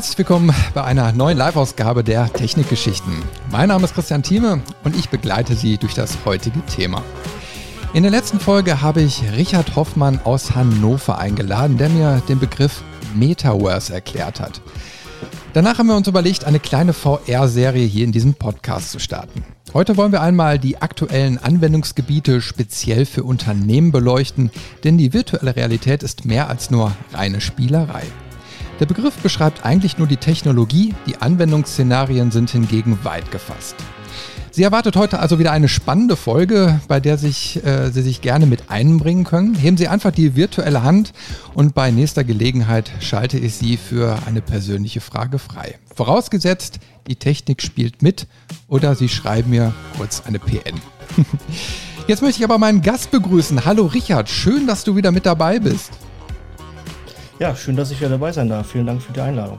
Herzlich willkommen bei einer neuen Live-Ausgabe der Technikgeschichten. Mein Name ist Christian Thieme und ich begleite Sie durch das heutige Thema. In der letzten Folge habe ich Richard Hoffmann aus Hannover eingeladen, der mir den Begriff Metaverse erklärt hat. Danach haben wir uns überlegt, eine kleine VR-Serie hier in diesem Podcast zu starten. Heute wollen wir einmal die aktuellen Anwendungsgebiete speziell für Unternehmen beleuchten, denn die virtuelle Realität ist mehr als nur reine Spielerei. Der Begriff beschreibt eigentlich nur die Technologie, die Anwendungsszenarien sind hingegen weit gefasst. Sie erwartet heute also wieder eine spannende Folge, bei der sich, äh, Sie sich gerne mit einbringen können. Heben Sie einfach die virtuelle Hand und bei nächster Gelegenheit schalte ich Sie für eine persönliche Frage frei. Vorausgesetzt, die Technik spielt mit oder Sie schreiben mir kurz eine PN. Jetzt möchte ich aber meinen Gast begrüßen. Hallo Richard, schön, dass du wieder mit dabei bist. Ja, schön, dass ich wieder dabei sein darf. Vielen Dank für die Einladung.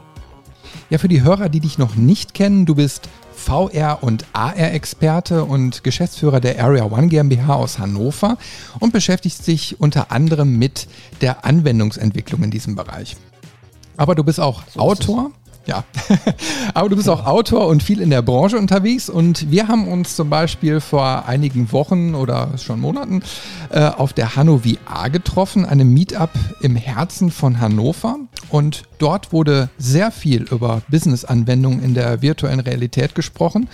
Ja, für die Hörer, die dich noch nicht kennen, du bist VR- und AR-Experte und Geschäftsführer der Area One GmbH aus Hannover und beschäftigst dich unter anderem mit der Anwendungsentwicklung in diesem Bereich. Aber du bist auch so Autor ja, aber du bist auch Autor und viel in der Branche unterwegs und wir haben uns zum Beispiel vor einigen Wochen oder schon Monaten äh, auf der Hanno VR getroffen, einem Meetup im Herzen von Hannover und dort wurde sehr viel über Business-Anwendungen in der virtuellen Realität gesprochen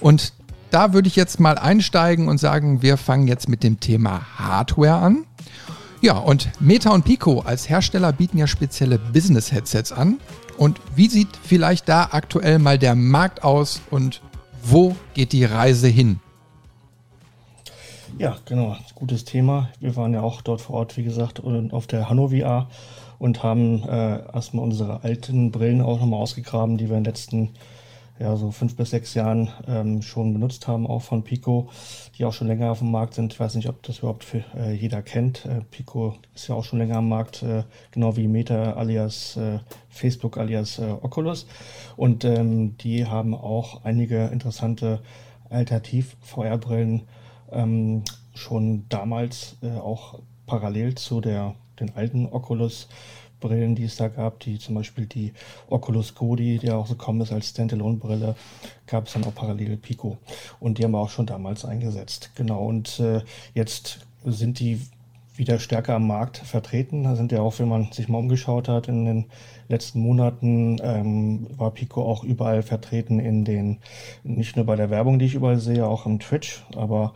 und da würde ich jetzt mal einsteigen und sagen, wir fangen jetzt mit dem Thema Hardware an. Ja, und Meta und Pico als Hersteller bieten ja spezielle Business-Headsets an. Und wie sieht vielleicht da aktuell mal der Markt aus und wo geht die Reise hin? Ja, genau, gutes Thema. Wir waren ja auch dort vor Ort, wie gesagt, auf der Hannover und haben äh, erstmal unsere alten Brillen auch nochmal ausgegraben, die wir in den letzten ja, so fünf bis sechs Jahren ähm, schon benutzt haben, auch von Pico, die auch schon länger auf dem Markt sind. Ich weiß nicht, ob das überhaupt für, äh, jeder kennt. Äh, Pico ist ja auch schon länger am Markt, äh, genau wie Meta alias äh, Facebook alias äh, Oculus. Und ähm, die haben auch einige interessante Alternativ-VR-Brillen ähm, schon damals äh, auch parallel zu der, den alten Oculus Brillen, die es da gab, die zum Beispiel die Oculus Go, die auch so gekommen ist als Standalone-Brille, gab es dann auch parallel Pico. Und die haben wir auch schon damals eingesetzt. Genau. Und äh, jetzt sind die wieder stärker am Markt vertreten. Da sind ja auch, wenn man sich mal umgeschaut hat, in den letzten Monaten ähm, war Pico auch überall vertreten in den, nicht nur bei der Werbung, die ich überall sehe, auch im Twitch, aber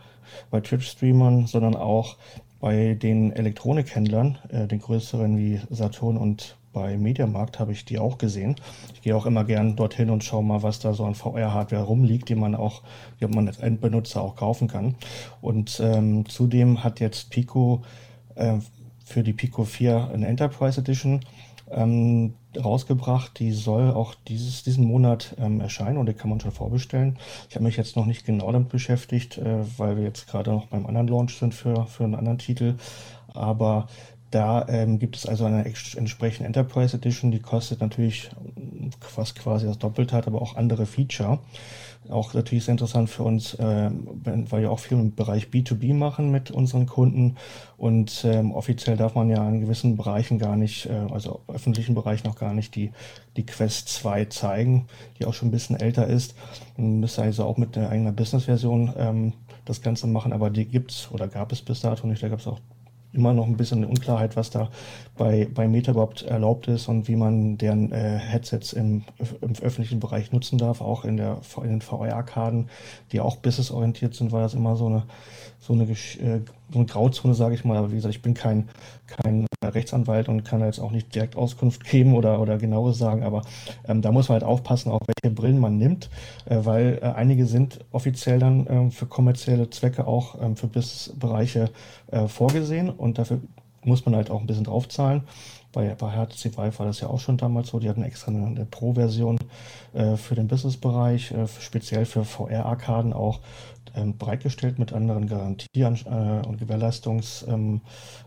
bei Twitch-Streamern, sondern auch bei den Elektronikhändlern, äh, den größeren wie Saturn und bei Mediamarkt habe ich die auch gesehen. Ich gehe auch immer gern dorthin und schaue mal, was da so an VR-Hardware rumliegt, die man auch, die man als Endbenutzer auch kaufen kann. Und ähm, zudem hat jetzt Pico äh, für die Pico 4 eine Enterprise Edition ähm, rausgebracht. Die soll auch dieses, diesen Monat ähm, erscheinen und die kann man schon vorbestellen. Ich habe mich jetzt noch nicht genau damit beschäftigt, äh, weil wir jetzt gerade noch beim anderen Launch sind für, für einen anderen Titel. Aber da ähm, gibt es also eine entsprechende Enterprise Edition, die kostet natürlich fast quasi das Doppelte, hat aber auch andere Feature. Auch natürlich sehr interessant für uns, äh, weil wir auch viel im Bereich B2B machen mit unseren Kunden. Und ähm, offiziell darf man ja in gewissen Bereichen gar nicht, äh, also öffentlichen Bereich noch gar nicht die, die Quest 2 zeigen, die auch schon ein bisschen älter ist. Man müsste also auch mit einer eigenen Business-Version ähm, das Ganze machen, aber die gibt's oder gab es bis dato nicht. Da gab es auch immer noch ein bisschen eine Unklarheit, was da bei, bei Meta überhaupt erlaubt ist und wie man deren äh, Headsets im, im öffentlichen Bereich nutzen darf, auch in, der, in den VR-Karten, die auch businessorientiert sind, war das immer so eine, so eine, äh, so eine Grauzone, sage ich mal. Aber wie gesagt, ich bin kein, kein Rechtsanwalt und kann jetzt auch nicht direkt Auskunft geben oder, oder genaues sagen, aber ähm, da muss man halt aufpassen, auch welche Brillen man nimmt, äh, weil äh, einige sind offiziell dann äh, für kommerzielle Zwecke auch ähm, für Businessbereiche äh, vorgesehen und dafür muss man halt auch ein bisschen draufzahlen. Bei, bei HTC Vive war das ja auch schon damals so. Die hatten extra eine, eine Pro-Version äh, für den Business-Bereich, äh, speziell für VR-Arkaden auch ähm, bereitgestellt mit anderen Garantien äh, und Gewährleistungsmodellen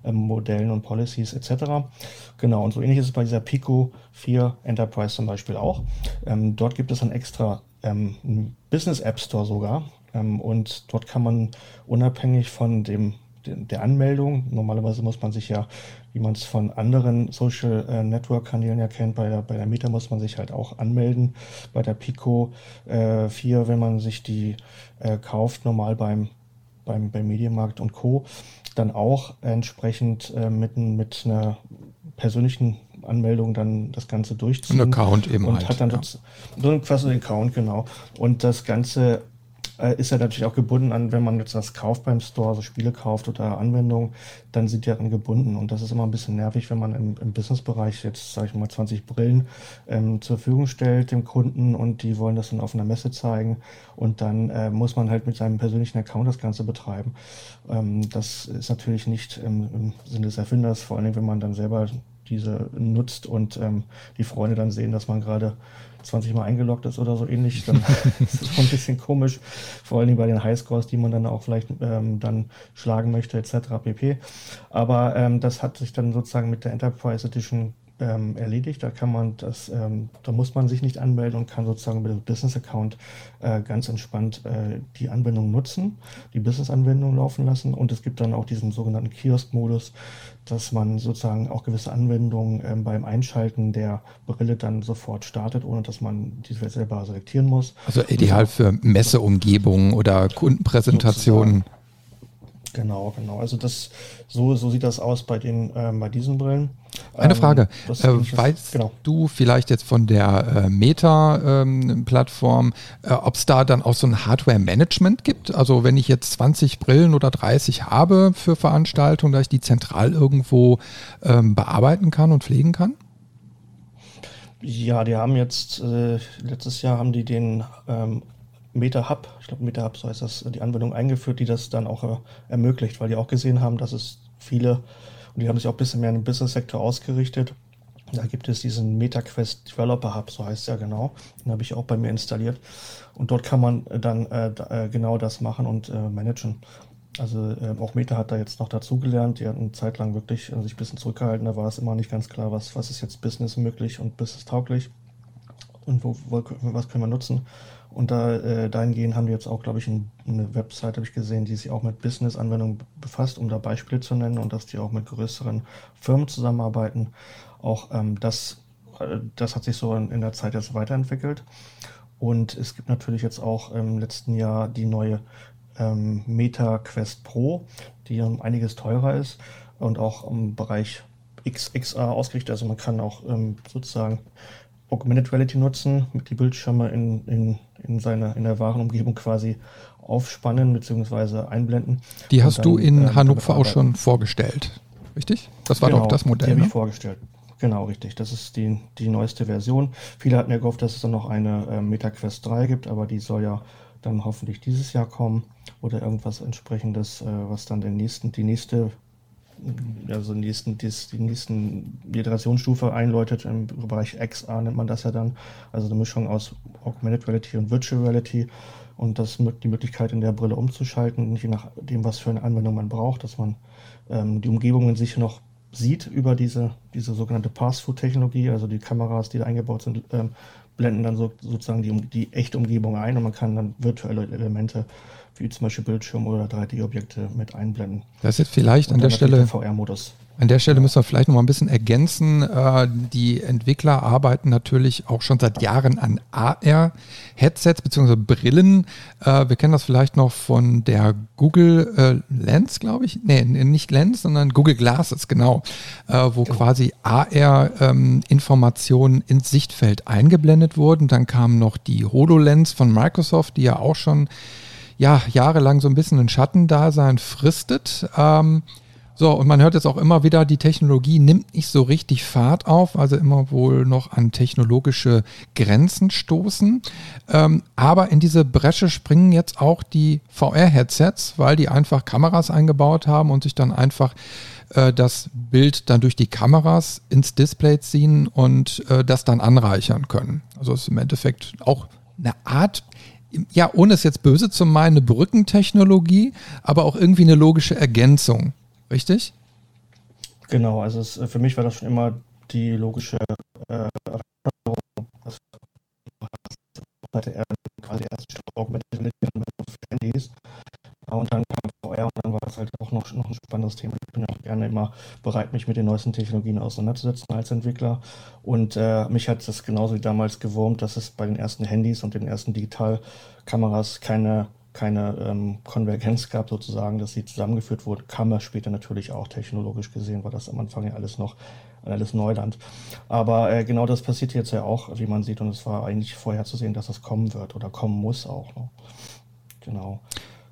ähm, ähm, und Policies etc. Genau, und so ähnlich ist es bei dieser Pico 4 Enterprise zum Beispiel auch. Ähm, dort gibt es einen extra ähm, Business App Store sogar. Und dort kann man unabhängig von dem der Anmeldung. Normalerweise muss man sich ja, wie man es von anderen Social äh, Network Kanälen ja kennt, bei der, bei der Meta muss man sich halt auch anmelden. Bei der Pico äh, 4, wenn man sich die äh, kauft, normal beim, beim, beim Medienmarkt und Co., dann auch entsprechend äh, mit, mit einer persönlichen Anmeldung dann das Ganze durchziehen. Ein Account eben und halt, hat dann ja. so quasi ein Account, genau. Und das Ganze äh, ist ja natürlich auch gebunden an, wenn man jetzt was kauft beim Store, so Spiele kauft oder Anwendungen, dann sind die dann gebunden. Und das ist immer ein bisschen nervig, wenn man im, im Businessbereich jetzt, sage ich mal, 20 Brillen ähm, zur Verfügung stellt dem Kunden und die wollen das dann auf einer Messe zeigen. Und dann äh, muss man halt mit seinem persönlichen Account das Ganze betreiben. Ähm, das ist natürlich nicht im, im Sinne des Erfinders, vor allem wenn man dann selber diese nutzt und ähm, die Freunde dann sehen, dass man gerade 20 Mal eingeloggt ist oder so ähnlich, dann ist es schon ein bisschen komisch. Vor allem bei den Highscores, die man dann auch vielleicht ähm, dann schlagen möchte, etc. pp. Aber ähm, das hat sich dann sozusagen mit der Enterprise Edition ähm, erledigt. Da kann man das, ähm, da muss man sich nicht anmelden und kann sozusagen mit dem Business Account äh, ganz entspannt äh, die Anwendung nutzen, die Business-Anwendung laufen lassen. Und es gibt dann auch diesen sogenannten Kiosk-Modus, dass man sozusagen auch gewisse Anwendungen ähm, beim Einschalten der Brille dann sofort startet, ohne dass man die selber selektieren muss. Also ideal für Messeumgebungen oder Kundenpräsentationen. Sozusagen. Genau, genau. Also das so, so sieht das aus bei den äh, bei diesen Brillen. Eine ähm, Frage. Äh, weißt genau. du vielleicht jetzt von der äh, Meta-Plattform, ähm, äh, ob es da dann auch so ein Hardware-Management gibt? Also wenn ich jetzt 20 Brillen oder 30 habe für Veranstaltungen, dass ich die zentral irgendwo ähm, bearbeiten kann und pflegen kann? Ja, die haben jetzt, äh, letztes Jahr haben die den ähm, MetaHub, ich glaube MetaHub, so heißt das, die Anwendung eingeführt, die das dann auch äh, ermöglicht, weil die auch gesehen haben, dass es viele, und die haben sich auch ein bisschen mehr in den Business-Sektor ausgerichtet. Da gibt es diesen MetaQuest Developer Hub, so heißt es ja genau. Den habe ich auch bei mir installiert. Und dort kann man dann äh, äh, genau das machen und äh, managen. Also äh, auch Meta hat da jetzt noch dazugelernt. Die hatten eine Zeit lang wirklich äh, sich ein bisschen zurückgehalten. Da war es immer nicht ganz klar, was, was ist jetzt Business möglich und Business tauglich und wo, wo, was können wir nutzen. Und da, äh, dahingehend haben die jetzt auch, glaube ich, ein, eine Website, habe ich gesehen, die sich auch mit Business-Anwendungen befasst, um da Beispiele zu nennen und dass die auch mit größeren Firmen zusammenarbeiten. Auch ähm, das, äh, das hat sich so in, in, der Zeit jetzt weiterentwickelt. Und es gibt natürlich jetzt auch im letzten Jahr die neue ähm, Meta Quest Pro, die um einiges teurer ist und auch im Bereich XXR ausgerichtet. Also man kann auch ähm, sozusagen Augmented Reality nutzen, mit die Bildschirme in, in, in, seiner, in der wahren Umgebung quasi aufspannen bzw. einblenden. Die hast dann, du in äh, Hannover auch schon vorgestellt, richtig? Das war genau, doch das Modell. Die habe ne? ich vorgestellt. Genau, richtig. Das ist die, die neueste Version. Viele hatten ja gehofft, dass es dann noch eine äh, MetaQuest 3 gibt, aber die soll ja dann hoffentlich dieses Jahr kommen oder irgendwas entsprechendes, äh, was dann den nächsten, die nächste also die nächsten, die, die nächsten Iterationsstufe einläutet. Im Bereich XR nennt man das ja dann. Also eine Mischung aus Augmented Reality und Virtual Reality und das die Möglichkeit in der Brille umzuschalten, je nachdem, was für eine Anwendung man braucht, dass man ähm, die Umgebung in sich noch sieht über diese, diese sogenannte Pass-Through-Technologie, also die Kameras, die da eingebaut sind, ähm, blenden dann so, sozusagen die, die echte Umgebung ein und man kann dann virtuelle Elemente wie zum Beispiel Bildschirm oder 3D-Objekte mit einblenden. Das ist vielleicht an der Stelle VR-Modus. An der Stelle müssen wir vielleicht noch mal ein bisschen ergänzen. Äh, die Entwickler arbeiten natürlich auch schon seit Jahren an AR-Headsets bzw. Brillen. Äh, wir kennen das vielleicht noch von der Google äh, Lens, glaube ich. Nee, nicht Lens, sondern Google Glasses, genau. Wo quasi AR-Informationen ähm, ins Sichtfeld eingeblendet wurden. Dann kam noch die HoloLens von Microsoft, die ja auch schon ja, jahrelang so ein bisschen ein Schattendasein fristet. So, und man hört jetzt auch immer wieder, die Technologie nimmt nicht so richtig Fahrt auf, also immer wohl noch an technologische Grenzen stoßen. Ähm, aber in diese Bresche springen jetzt auch die VR-Headsets, weil die einfach Kameras eingebaut haben und sich dann einfach äh, das Bild dann durch die Kameras ins Display ziehen und äh, das dann anreichern können. Also es ist im Endeffekt auch eine Art ja, ohne es jetzt böse zu meinen, eine Brückentechnologie, aber auch irgendwie eine logische Ergänzung. Richtig? Genau, also es, für mich war das schon immer die logische äh, hatte er quasi erst für Handys. Und dann kam VR und dann war es halt auch noch, noch ein anderes Thema. Ich bin auch gerne immer bereit, mich mit den neuesten Technologien auseinanderzusetzen als Entwickler. Und äh, mich hat das genauso wie damals gewurmt, dass es bei den ersten Handys und den ersten Digitalkameras keine keine ähm, Konvergenz gab, sozusagen, dass sie zusammengeführt wurden, kam er später natürlich auch technologisch gesehen, war das am Anfang ja alles noch alles Neuland. Aber äh, genau das passiert jetzt ja auch, wie man sieht, und es war eigentlich vorherzusehen, dass das kommen wird oder kommen muss auch. Ne? Genau.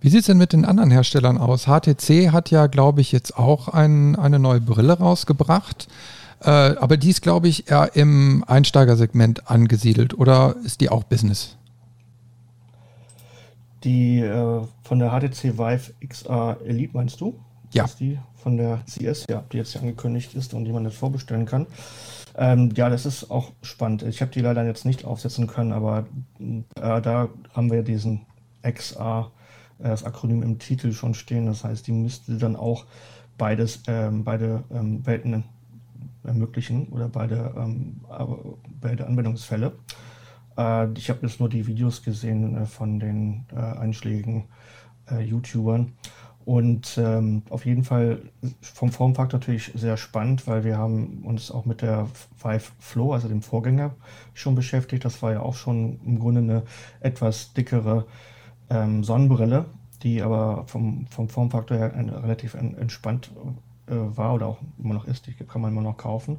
Wie sieht es denn mit den anderen Herstellern aus? HTC hat ja, glaube ich, jetzt auch ein, eine neue Brille rausgebracht. Äh, aber die ist, glaube ich, eher im Einsteigersegment angesiedelt. Oder ist die auch Business? Die äh, von der HTC Vive XR Elite meinst du? Ja. Ist die von der CS, ja, die jetzt angekündigt ist und die man jetzt vorbestellen kann. Ähm, ja, das ist auch spannend. Ich habe die leider jetzt nicht aufsetzen können, aber äh, da haben wir diesen XR, äh, das Akronym im Titel schon stehen. Das heißt, die müsste dann auch beides, ähm, beide ähm, Welten ermöglichen oder beide, ähm, beide Anwendungsfälle. Äh, ich habe jetzt nur die Videos gesehen äh, von den äh, einschlägigen YouTubern. Und ähm, auf jeden Fall vom Formfaktor natürlich sehr spannend, weil wir haben uns auch mit der Vive Flow, also dem Vorgänger, schon beschäftigt. Das war ja auch schon im Grunde eine etwas dickere ähm, Sonnenbrille, die aber vom, vom Formfaktor her ein, relativ entspannt äh, war oder auch immer noch ist. Die kann man immer noch kaufen,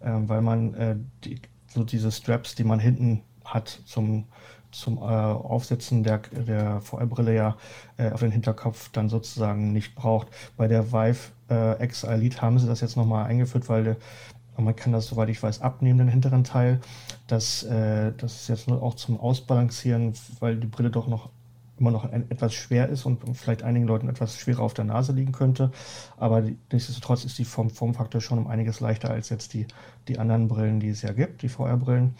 äh, weil man äh, die, so diese Straps, die man hinten hat zum, zum äh, Aufsetzen der, der VR-Brille ja äh, auf den Hinterkopf dann sozusagen nicht braucht. Bei der Vive äh, X Elite haben sie das jetzt nochmal eingeführt, weil äh, man kann das, soweit ich weiß, abnehmen, den hinteren Teil. Das, äh, das ist jetzt nur auch zum Ausbalancieren, weil die Brille doch noch immer noch ein, etwas schwer ist und vielleicht einigen Leuten etwas schwerer auf der Nase liegen könnte. Aber nichtsdestotrotz ist die Form, Formfaktor schon um einiges leichter als jetzt die, die anderen Brillen, die es ja gibt, die VR-Brillen.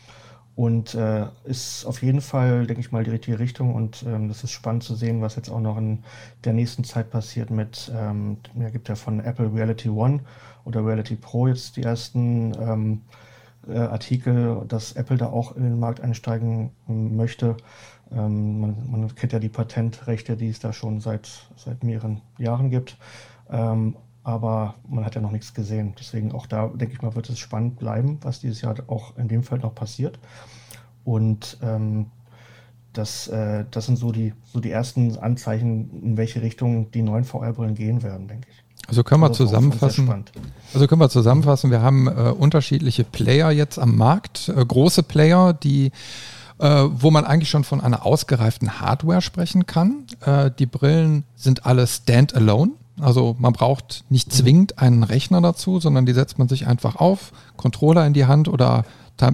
Und äh, ist auf jeden Fall, denke ich mal, die richtige Richtung. Und ähm, das ist spannend zu sehen, was jetzt auch noch in der nächsten Zeit passiert mit, ähm, ja, gibt ja von Apple Reality One oder Reality Pro jetzt die ersten ähm, äh, Artikel, dass Apple da auch in den Markt einsteigen möchte. Ähm, man, man, kennt ja die Patentrechte, die es da schon seit, seit mehreren Jahren gibt. Aber man hat ja noch nichts gesehen. Deswegen auch da, denke ich mal, wird es spannend bleiben, was dieses Jahr auch in dem Feld noch passiert. Und ähm, das, äh, das sind so die, so die ersten Anzeichen, in welche Richtung die neuen VR-Brillen gehen werden, denke ich. Also können wir also zusammenfassen. Also können wir zusammenfassen, wir haben äh, unterschiedliche Player jetzt am Markt, äh, große Player, die äh, wo man eigentlich schon von einer ausgereiften Hardware sprechen kann. Äh, die Brillen sind alle standalone. Also man braucht nicht zwingend einen Rechner dazu, sondern die setzt man sich einfach auf, Controller in die Hand oder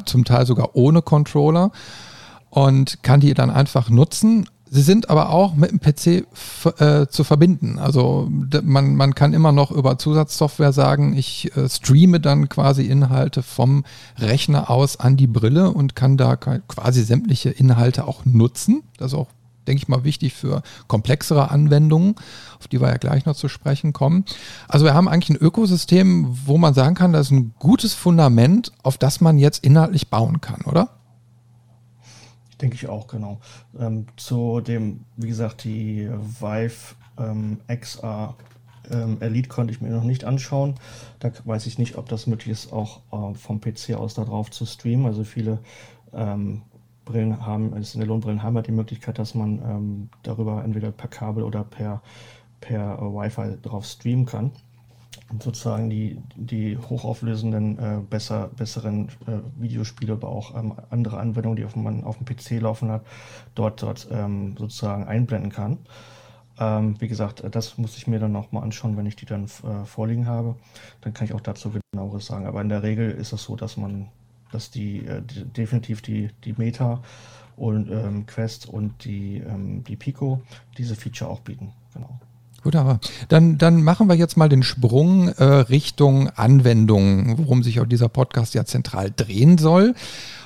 zum Teil sogar ohne Controller und kann die dann einfach nutzen. Sie sind aber auch mit dem PC äh, zu verbinden. Also man, man kann immer noch über Zusatzsoftware sagen, ich äh, streame dann quasi Inhalte vom Rechner aus an die Brille und kann da quasi sämtliche Inhalte auch nutzen. Das ist auch denke ich mal, wichtig für komplexere Anwendungen, auf die wir ja gleich noch zu sprechen kommen. Also wir haben eigentlich ein Ökosystem, wo man sagen kann, das ist ein gutes Fundament, auf das man jetzt inhaltlich bauen kann, oder? Denke ich auch, genau. Ähm, zu dem, wie gesagt, die Vive ähm, XR ähm, Elite konnte ich mir noch nicht anschauen. Da weiß ich nicht, ob das möglich ist, auch äh, vom PC aus darauf zu streamen. Also viele ähm, Brillen haben, also Standalone-Brillen haben halt die Möglichkeit, dass man ähm, darüber entweder per Kabel oder per, per äh, Wi-Fi drauf streamen kann. Und sozusagen die, die hochauflösenden, äh, besser, besseren äh, Videospiele, aber auch ähm, andere Anwendungen, die auf, man auf dem PC laufen hat, dort, dort ähm, sozusagen einblenden kann. Ähm, wie gesagt, das muss ich mir dann nochmal anschauen, wenn ich die dann äh, vorliegen habe. Dann kann ich auch dazu genaueres sagen. Aber in der Regel ist es so, dass man dass die, äh, die definitiv die, die Meta und ähm, Quest und die, ähm, die Pico diese Feature auch bieten. Genau. Wunderbar. Dann, dann machen wir jetzt mal den Sprung äh, Richtung Anwendungen, worum sich auch dieser Podcast ja zentral drehen soll.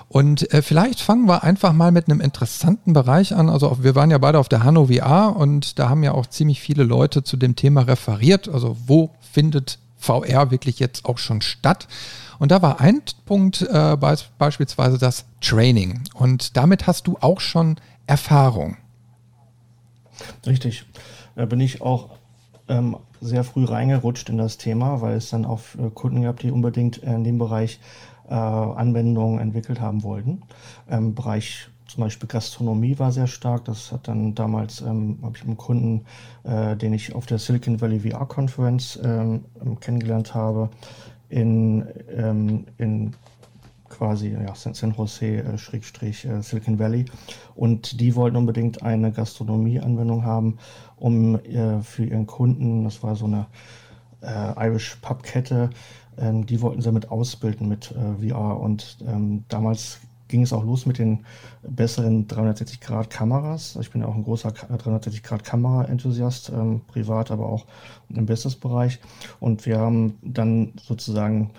Und äh, vielleicht fangen wir einfach mal mit einem interessanten Bereich an. Also wir waren ja beide auf der Hanno VR und da haben ja auch ziemlich viele Leute zu dem Thema referiert. Also wo findet VR wirklich jetzt auch schon statt? Und da war ein Punkt äh, beispielsweise das Training. Und damit hast du auch schon Erfahrung. Richtig. Da bin ich auch ähm, sehr früh reingerutscht in das Thema, weil es dann auch äh, Kunden gab, die unbedingt in dem Bereich äh, Anwendungen entwickelt haben wollten. Im Bereich zum Beispiel Gastronomie war sehr stark. Das hat dann damals, ähm, habe ich einen Kunden, äh, den ich auf der Silicon Valley VR Conference ähm, kennengelernt habe, in, ähm, in quasi ja, San Jose äh, Schrägstrich äh, Silicon Valley. Und die wollten unbedingt eine Gastronomie-Anwendung haben, um äh, für ihren Kunden, das war so eine äh, Irish Pub-Kette, ähm, die wollten sie damit ausbilden mit äh, VR. Und ähm, damals ging es auch los mit den besseren 360-Grad-Kameras. Ich bin ja auch ein großer 360-Grad-Kamera-Enthusiast, ähm, privat, aber auch im Business-Bereich. Und wir haben dann sozusagen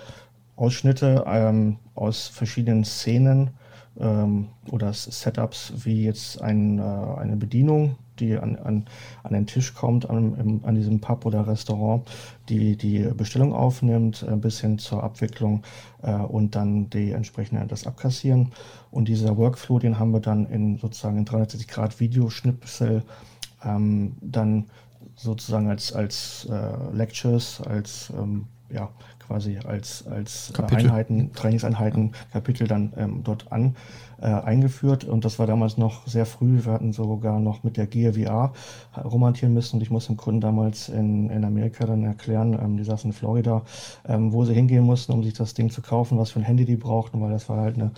Ausschnitte ähm, aus verschiedenen Szenen ähm, oder Setups, wie jetzt ein, äh, eine Bedienung, die an, an, an den Tisch kommt, an, an diesem Pub oder Restaurant, die die Bestellung aufnimmt, äh, bis hin zur Abwicklung äh, und dann die entsprechende das abkassieren. Und dieser Workflow, den haben wir dann in sozusagen in 360 Grad Videoschnipsel ähm, dann sozusagen als, als äh, Lectures, als ähm, ja, quasi als, als Einheiten, Trainingseinheiten, Kapitel dann ähm, dort an äh, eingeführt. Und das war damals noch sehr früh. Wir hatten sogar noch mit der Gear VR romantieren müssen. Und ich musste dem Kunden damals in, in Amerika dann erklären, ähm, die saßen in Florida, ähm, wo sie hingehen mussten, um sich das Ding zu kaufen, was für ein Handy die brauchten, weil das war halt eine,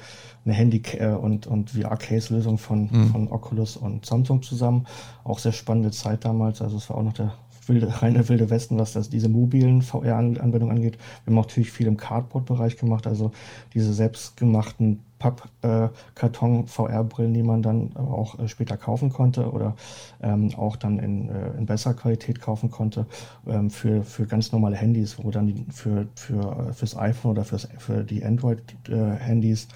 eine Handy- äh, und, und VR-Case-Lösung von, mhm. von Oculus und Samsung zusammen. Auch sehr spannende Zeit damals. Also es war auch noch der wilde, reine wilde Westen, was das, diese mobilen VR-Anwendungen angeht. Wir haben natürlich viel im Cardboard-Bereich gemacht, also diese selbstgemachten Pappkarton-VR-Brillen, die man dann auch äh, später kaufen konnte oder ähm, auch dann in, äh, in besserer Qualität kaufen konnte ähm, für, für ganz normale Handys, wo dann für, für, äh, fürs iPhone oder fürs, für die Android-Handys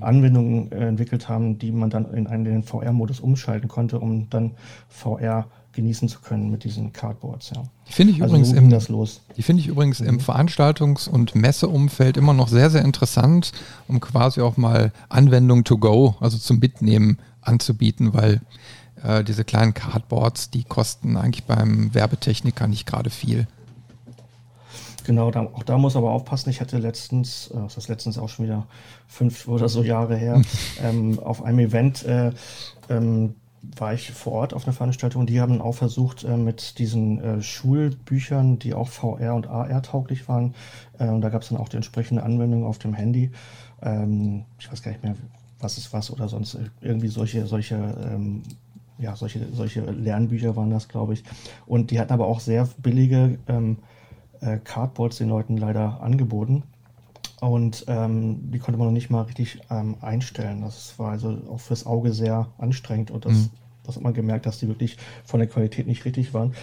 Anwendungen entwickelt haben, die man dann in einen VR-Modus umschalten konnte, um dann VR genießen zu können mit diesen Cardboards. Ja. Die finde ich, also übrigens im. Die finde ich übrigens mhm. im Veranstaltungs- und Messeumfeld immer noch sehr, sehr interessant, um quasi auch mal Anwendung to go, also zum Mitnehmen anzubieten, weil äh, diese kleinen Cardboards, die kosten eigentlich beim Werbetechniker nicht gerade viel. Genau, da, auch da muss aber aufpassen. Ich hatte letztens, äh, das ist letztens auch schon wieder fünf oder so Jahre her, ähm, auf einem Event äh, ähm, war ich vor Ort auf einer Veranstaltung. Die haben auch versucht, äh, mit diesen äh, Schulbüchern, die auch VR und AR tauglich waren, äh, und da gab es dann auch die entsprechende Anwendung auf dem Handy. Ähm, ich weiß gar nicht mehr, was ist was oder sonst irgendwie solche, solche, ähm, ja, solche, solche Lernbücher waren das, glaube ich. Und die hatten aber auch sehr billige ähm, äh, Cardboards den Leuten leider angeboten. Und ähm, die konnte man noch nicht mal richtig ähm, einstellen. Das war also auch fürs Auge sehr anstrengend und das, mhm. das hat man gemerkt, dass die wirklich von der Qualität nicht richtig waren.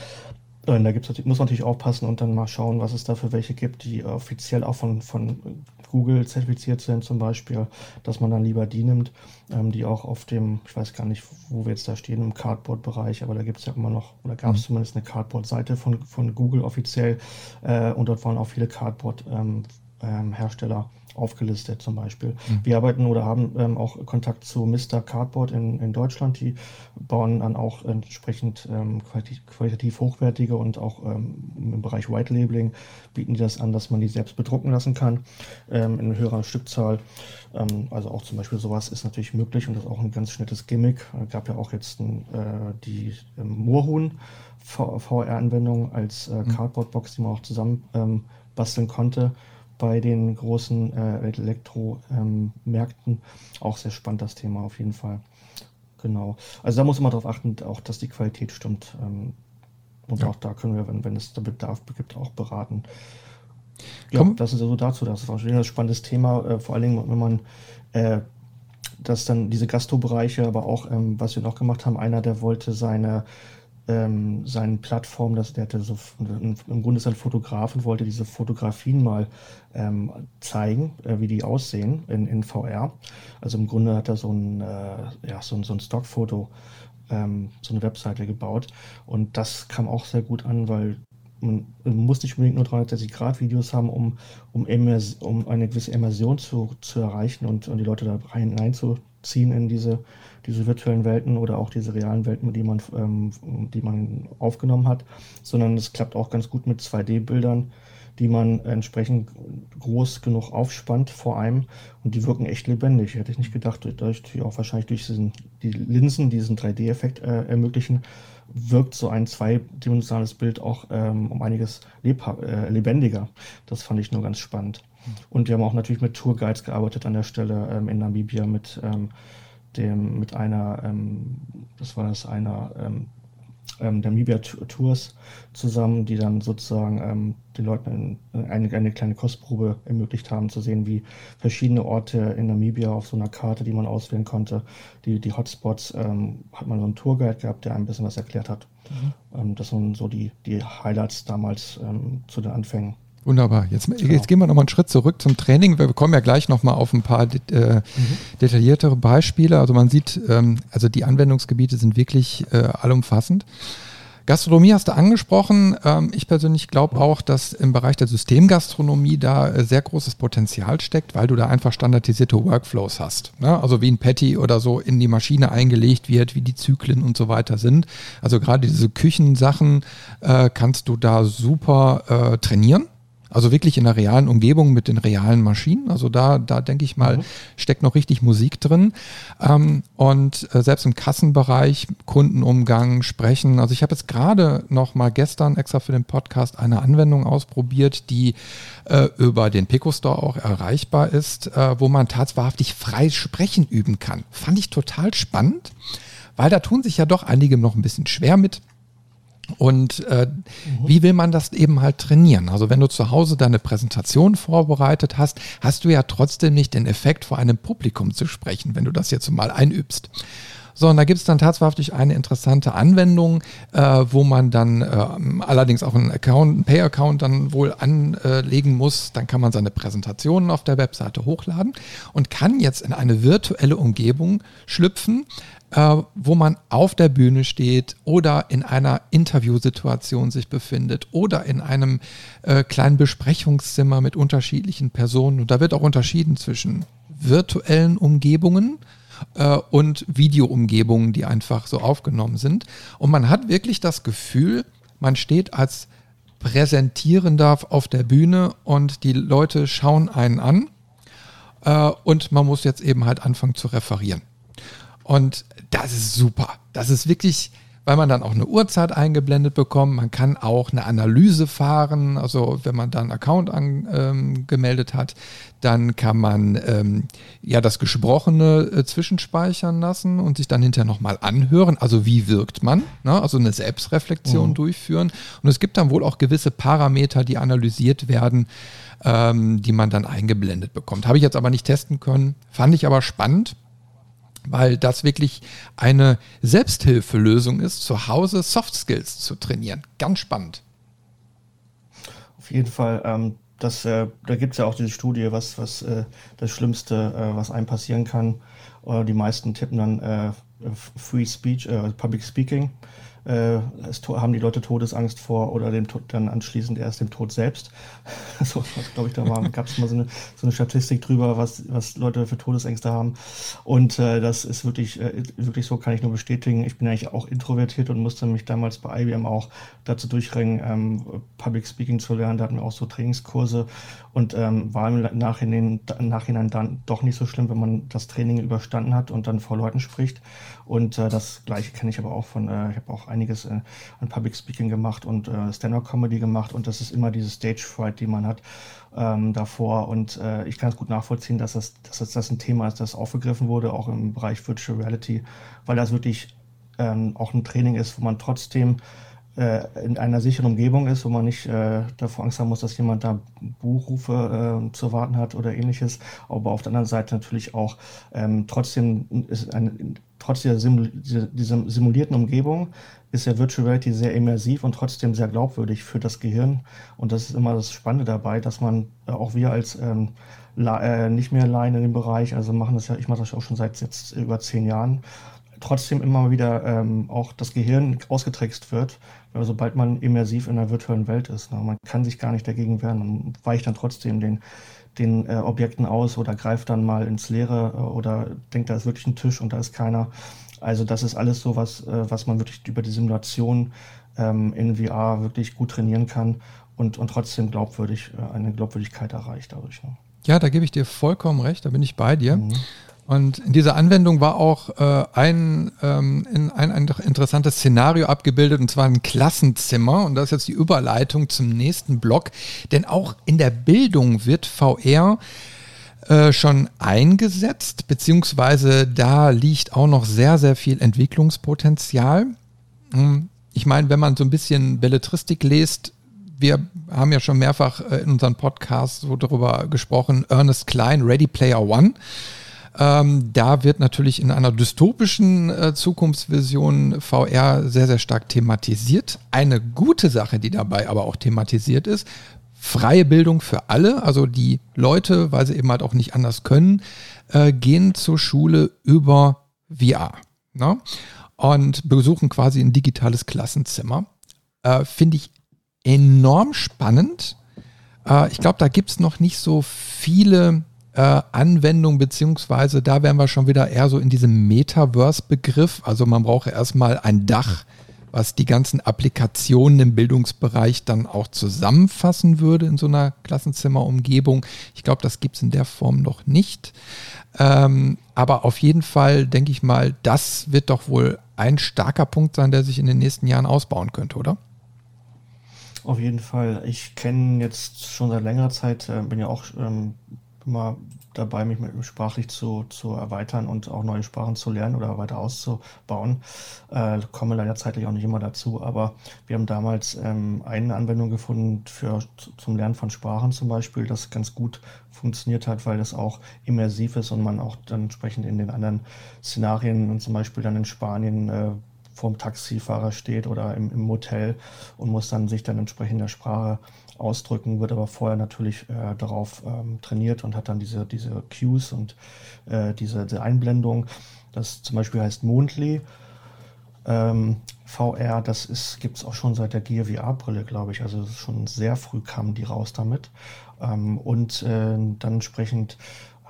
Und da gibt's, muss man natürlich aufpassen und dann mal schauen, was es da für welche gibt, die offiziell auch von, von Google zertifiziert sind, zum Beispiel, dass man dann lieber die nimmt, ähm, die auch auf dem, ich weiß gar nicht, wo wir jetzt da stehen, im Cardboard-Bereich, aber da gibt es ja immer noch, oder gab es mhm. zumindest eine Cardboard-Seite von, von Google offiziell äh, und dort waren auch viele Cardboard- ähm, ähm, Hersteller aufgelistet zum Beispiel. Mhm. Wir arbeiten oder haben ähm, auch Kontakt zu Mr. Cardboard in, in Deutschland. Die bauen dann auch entsprechend ähm, qualitativ, hochwertige und auch ähm, im Bereich White Labeling bieten die das an, dass man die selbst bedrucken lassen kann ähm, in höherer Stückzahl. Ähm, also auch zum Beispiel sowas ist natürlich möglich und das ist auch ein ganz nettes Gimmick. Es gab ja auch jetzt ein, äh, die ähm, Moorhuhn VR-Anwendung als äh, mhm. Cardboard-Box, die man auch zusammen basteln konnte bei den großen äh, Elektromärkten. Ähm, auch sehr spannend das Thema auf jeden Fall. Genau. Also da muss man darauf achten, auch dass die Qualität stimmt. Ähm, und ja. auch da können wir, wenn, wenn es da Bedarf gibt, auch beraten. Ja, Komm. das ist also dazu. Das war ein spannendes Thema, äh, vor allen Dingen, wenn man äh, das dann diese Gastrobereiche, aber auch, ähm, was wir noch gemacht haben, einer, der wollte seine ähm, seinen Plattformen, dass der hatte so im Grunde sein Fotograf und wollte diese Fotografien mal ähm, zeigen, äh, wie die aussehen in, in VR. Also im Grunde hat er so ein, äh, ja, so so ein Stockfoto, ähm, so eine Webseite gebaut. Und das kam auch sehr gut an, weil man muss nicht unbedingt nur 360-Grad-Videos haben, um, um, um, eine gewisse Immersion zu, zu erreichen und, und die Leute da rein, hinein zu, ziehen in diese, diese virtuellen Welten oder auch diese realen Welten, die man, ähm, die man aufgenommen hat, sondern es klappt auch ganz gut mit 2D-Bildern, die man entsprechend groß genug aufspannt vor einem und die wirken echt lebendig. Hätte ich nicht gedacht, durch, auch wahrscheinlich durch diesen, die Linsen diesen 3D-Effekt äh, ermöglichen, wirkt so ein zweidimensionales Bild auch ähm, um einiges äh, lebendiger. Das fand ich nur ganz spannend. Und wir haben auch natürlich mit Tourguides gearbeitet an der Stelle ähm, in Namibia mit ähm, dem, mit einer, ähm, das war das einer ähm, ähm, der Namibia Tours zusammen, die dann sozusagen ähm, den Leuten eine, eine kleine Kostprobe ermöglicht haben, zu sehen, wie verschiedene Orte in Namibia auf so einer Karte, die man auswählen konnte, die, die Hotspots, ähm, hat man so einen Tourguide gehabt, der ein bisschen was erklärt hat. Mhm. Ähm, das waren so die, die Highlights damals ähm, zu den Anfängen. Wunderbar. Jetzt, genau. jetzt gehen wir nochmal einen Schritt zurück zum Training. Wir kommen ja gleich nochmal auf ein paar äh, mhm. detailliertere Beispiele. Also man sieht, ähm, also die Anwendungsgebiete sind wirklich äh, allumfassend. Gastronomie hast du angesprochen. Ähm, ich persönlich glaube auch, dass im Bereich der Systemgastronomie da äh, sehr großes Potenzial steckt, weil du da einfach standardisierte Workflows hast. Ne? Also wie ein Patty oder so in die Maschine eingelegt wird, wie die Zyklen und so weiter sind. Also gerade diese Küchensachen äh, kannst du da super äh, trainieren. Also wirklich in der realen Umgebung mit den realen Maschinen. Also da, da denke ich mal, mhm. steckt noch richtig Musik drin. Ähm, und äh, selbst im Kassenbereich, Kundenumgang, Sprechen. Also ich habe jetzt gerade noch mal gestern extra für den Podcast eine Anwendung ausprobiert, die äh, über den Pico Store auch erreichbar ist, äh, wo man tatsächlich frei sprechen üben kann. Fand ich total spannend, weil da tun sich ja doch einige noch ein bisschen schwer mit. Und äh, wie will man das eben halt trainieren? Also wenn du zu Hause deine Präsentation vorbereitet hast, hast du ja trotzdem nicht den Effekt, vor einem Publikum zu sprechen, wenn du das jetzt mal einübst. So, und da gibt es dann tatsächlich eine interessante Anwendung, äh, wo man dann äh, allerdings auch einen Account, einen Pay-Account dann wohl anlegen muss. Dann kann man seine Präsentationen auf der Webseite hochladen und kann jetzt in eine virtuelle Umgebung schlüpfen, äh, wo man auf der Bühne steht oder in einer Interviewsituation sich befindet oder in einem äh, kleinen Besprechungszimmer mit unterschiedlichen Personen. Und da wird auch unterschieden zwischen virtuellen Umgebungen äh, und Videoumgebungen, die einfach so aufgenommen sind. Und man hat wirklich das Gefühl, man steht als Präsentierender auf der Bühne und die Leute schauen einen an. Äh, und man muss jetzt eben halt anfangen zu referieren. Und das ist super. Das ist wirklich, weil man dann auch eine Uhrzeit eingeblendet bekommt. Man kann auch eine Analyse fahren. Also wenn man dann einen Account angemeldet ähm, hat, dann kann man ähm, ja das Gesprochene äh, zwischenspeichern lassen und sich dann hinterher nochmal anhören. Also wie wirkt man? Ne? Also eine Selbstreflexion mhm. durchführen. Und es gibt dann wohl auch gewisse Parameter, die analysiert werden, ähm, die man dann eingeblendet bekommt. Habe ich jetzt aber nicht testen können. Fand ich aber spannend weil das wirklich eine Selbsthilfelösung ist, zu Hause Soft Skills zu trainieren. Ganz spannend. Auf jeden Fall. Ähm, das, äh, da gibt es ja auch diese Studie, was, was äh, das Schlimmste, äh, was einem passieren kann. Oder die meisten tippen dann äh, Free Speech, äh, Public Speaking äh, haben die Leute Todesangst vor oder dem Tod, dann anschließend erst dem Tod selbst. so, glaube ich, da gab es mal so eine, so eine Statistik drüber, was, was Leute für Todesängste haben. Und äh, das ist wirklich, äh, wirklich so, kann ich nur bestätigen. Ich bin eigentlich auch introvertiert und musste mich damals bei IBM auch dazu durchringen, ähm, Public Speaking zu lernen. Da hatten wir auch so Trainingskurse und ähm, war im Nachhinein, Nachhinein dann doch nicht so schlimm, wenn man das Training überstanden hat und dann vor Leuten spricht. Und äh, das Gleiche kenne ich aber auch von, äh, ich habe auch einiges äh, an Public Speaking gemacht und äh, Stand-up-Comedy gemacht und das ist immer diese Stage-Fright, die man hat ähm, davor. Und äh, ich kann es gut nachvollziehen, dass das, dass das, ein Thema ist, das aufgegriffen wurde, auch im Bereich Virtual Reality, weil das wirklich ähm, auch ein Training ist, wo man trotzdem in einer sicheren Umgebung ist, wo man nicht äh, davor Angst haben muss, dass jemand da Buchrufe äh, zu warten hat oder ähnliches. Aber auf der anderen Seite natürlich auch ähm, trotzdem ist ein, trotz dieser, Simul dieser simulierten Umgebung ist ja Virtual Reality sehr immersiv und trotzdem sehr glaubwürdig für das Gehirn. Und das ist immer das Spannende dabei, dass man äh, auch wir als ähm, äh, nicht mehr allein in dem Bereich, also machen das ja, ich mache das auch schon seit jetzt über zehn Jahren, trotzdem immer wieder ähm, auch das Gehirn ausgetrickst wird, weil sobald man immersiv in der virtuellen Welt ist, ne, man kann sich gar nicht dagegen wehren, man weicht dann trotzdem den, den äh, Objekten aus oder greift dann mal ins Leere äh, oder denkt, da ist wirklich ein Tisch und da ist keiner. Also das ist alles so was, äh, was man wirklich über die Simulation ähm, in VR wirklich gut trainieren kann und, und trotzdem glaubwürdig, äh, eine Glaubwürdigkeit erreicht dadurch. Ne? Ja, da gebe ich dir vollkommen recht, da bin ich bei dir. Mhm. Und in dieser Anwendung war auch äh, ein, ähm, in ein, ein interessantes Szenario abgebildet, und zwar ein Klassenzimmer. Und das ist jetzt die Überleitung zum nächsten Block. Denn auch in der Bildung wird VR äh, schon eingesetzt, beziehungsweise da liegt auch noch sehr, sehr viel Entwicklungspotenzial. Hm, ich meine, wenn man so ein bisschen Belletristik liest, wir haben ja schon mehrfach äh, in unserem Podcast so darüber gesprochen, Ernest Klein, Ready Player One. Ähm, da wird natürlich in einer dystopischen äh, Zukunftsvision VR sehr, sehr stark thematisiert. Eine gute Sache, die dabei aber auch thematisiert ist, freie Bildung für alle, also die Leute, weil sie eben halt auch nicht anders können, äh, gehen zur Schule über VR ne? und besuchen quasi ein digitales Klassenzimmer. Äh, Finde ich enorm spannend. Äh, ich glaube, da gibt es noch nicht so viele äh, Anwendung, beziehungsweise da wären wir schon wieder eher so in diesem Metaverse-Begriff. Also man braucht erstmal ein Dach, was die ganzen Applikationen im Bildungsbereich dann auch zusammenfassen würde in so einer Klassenzimmerumgebung. Ich glaube, das gibt es in der Form noch nicht. Ähm, aber auf jeden Fall denke ich mal, das wird doch wohl ein starker Punkt sein, der sich in den nächsten Jahren ausbauen könnte, oder? Auf jeden Fall. Ich kenne jetzt schon seit längerer Zeit, äh, bin ja auch ähm, immer dabei, mich sprachlich zu, zu erweitern und auch neue Sprachen zu lernen oder weiter auszubauen. Äh, komme leider zeitlich auch nicht immer dazu, aber wir haben damals ähm, eine Anwendung gefunden für zum Lernen von Sprachen zum Beispiel, das ganz gut funktioniert hat, weil das auch immersiv ist und man auch dann entsprechend in den anderen Szenarien und zum Beispiel dann in Spanien äh, vorm Taxifahrer steht oder im, im Hotel und muss dann sich dann entsprechend der Sprache ausdrücken, wird aber vorher natürlich äh, darauf ähm, trainiert und hat dann diese, diese Cues und äh, diese, diese Einblendung. Das zum Beispiel heißt Mondly. Ähm, VR, das gibt es auch schon seit der Gear VR-Brille, glaube ich. Also schon sehr früh kamen die raus damit. Ähm, und äh, dann entsprechend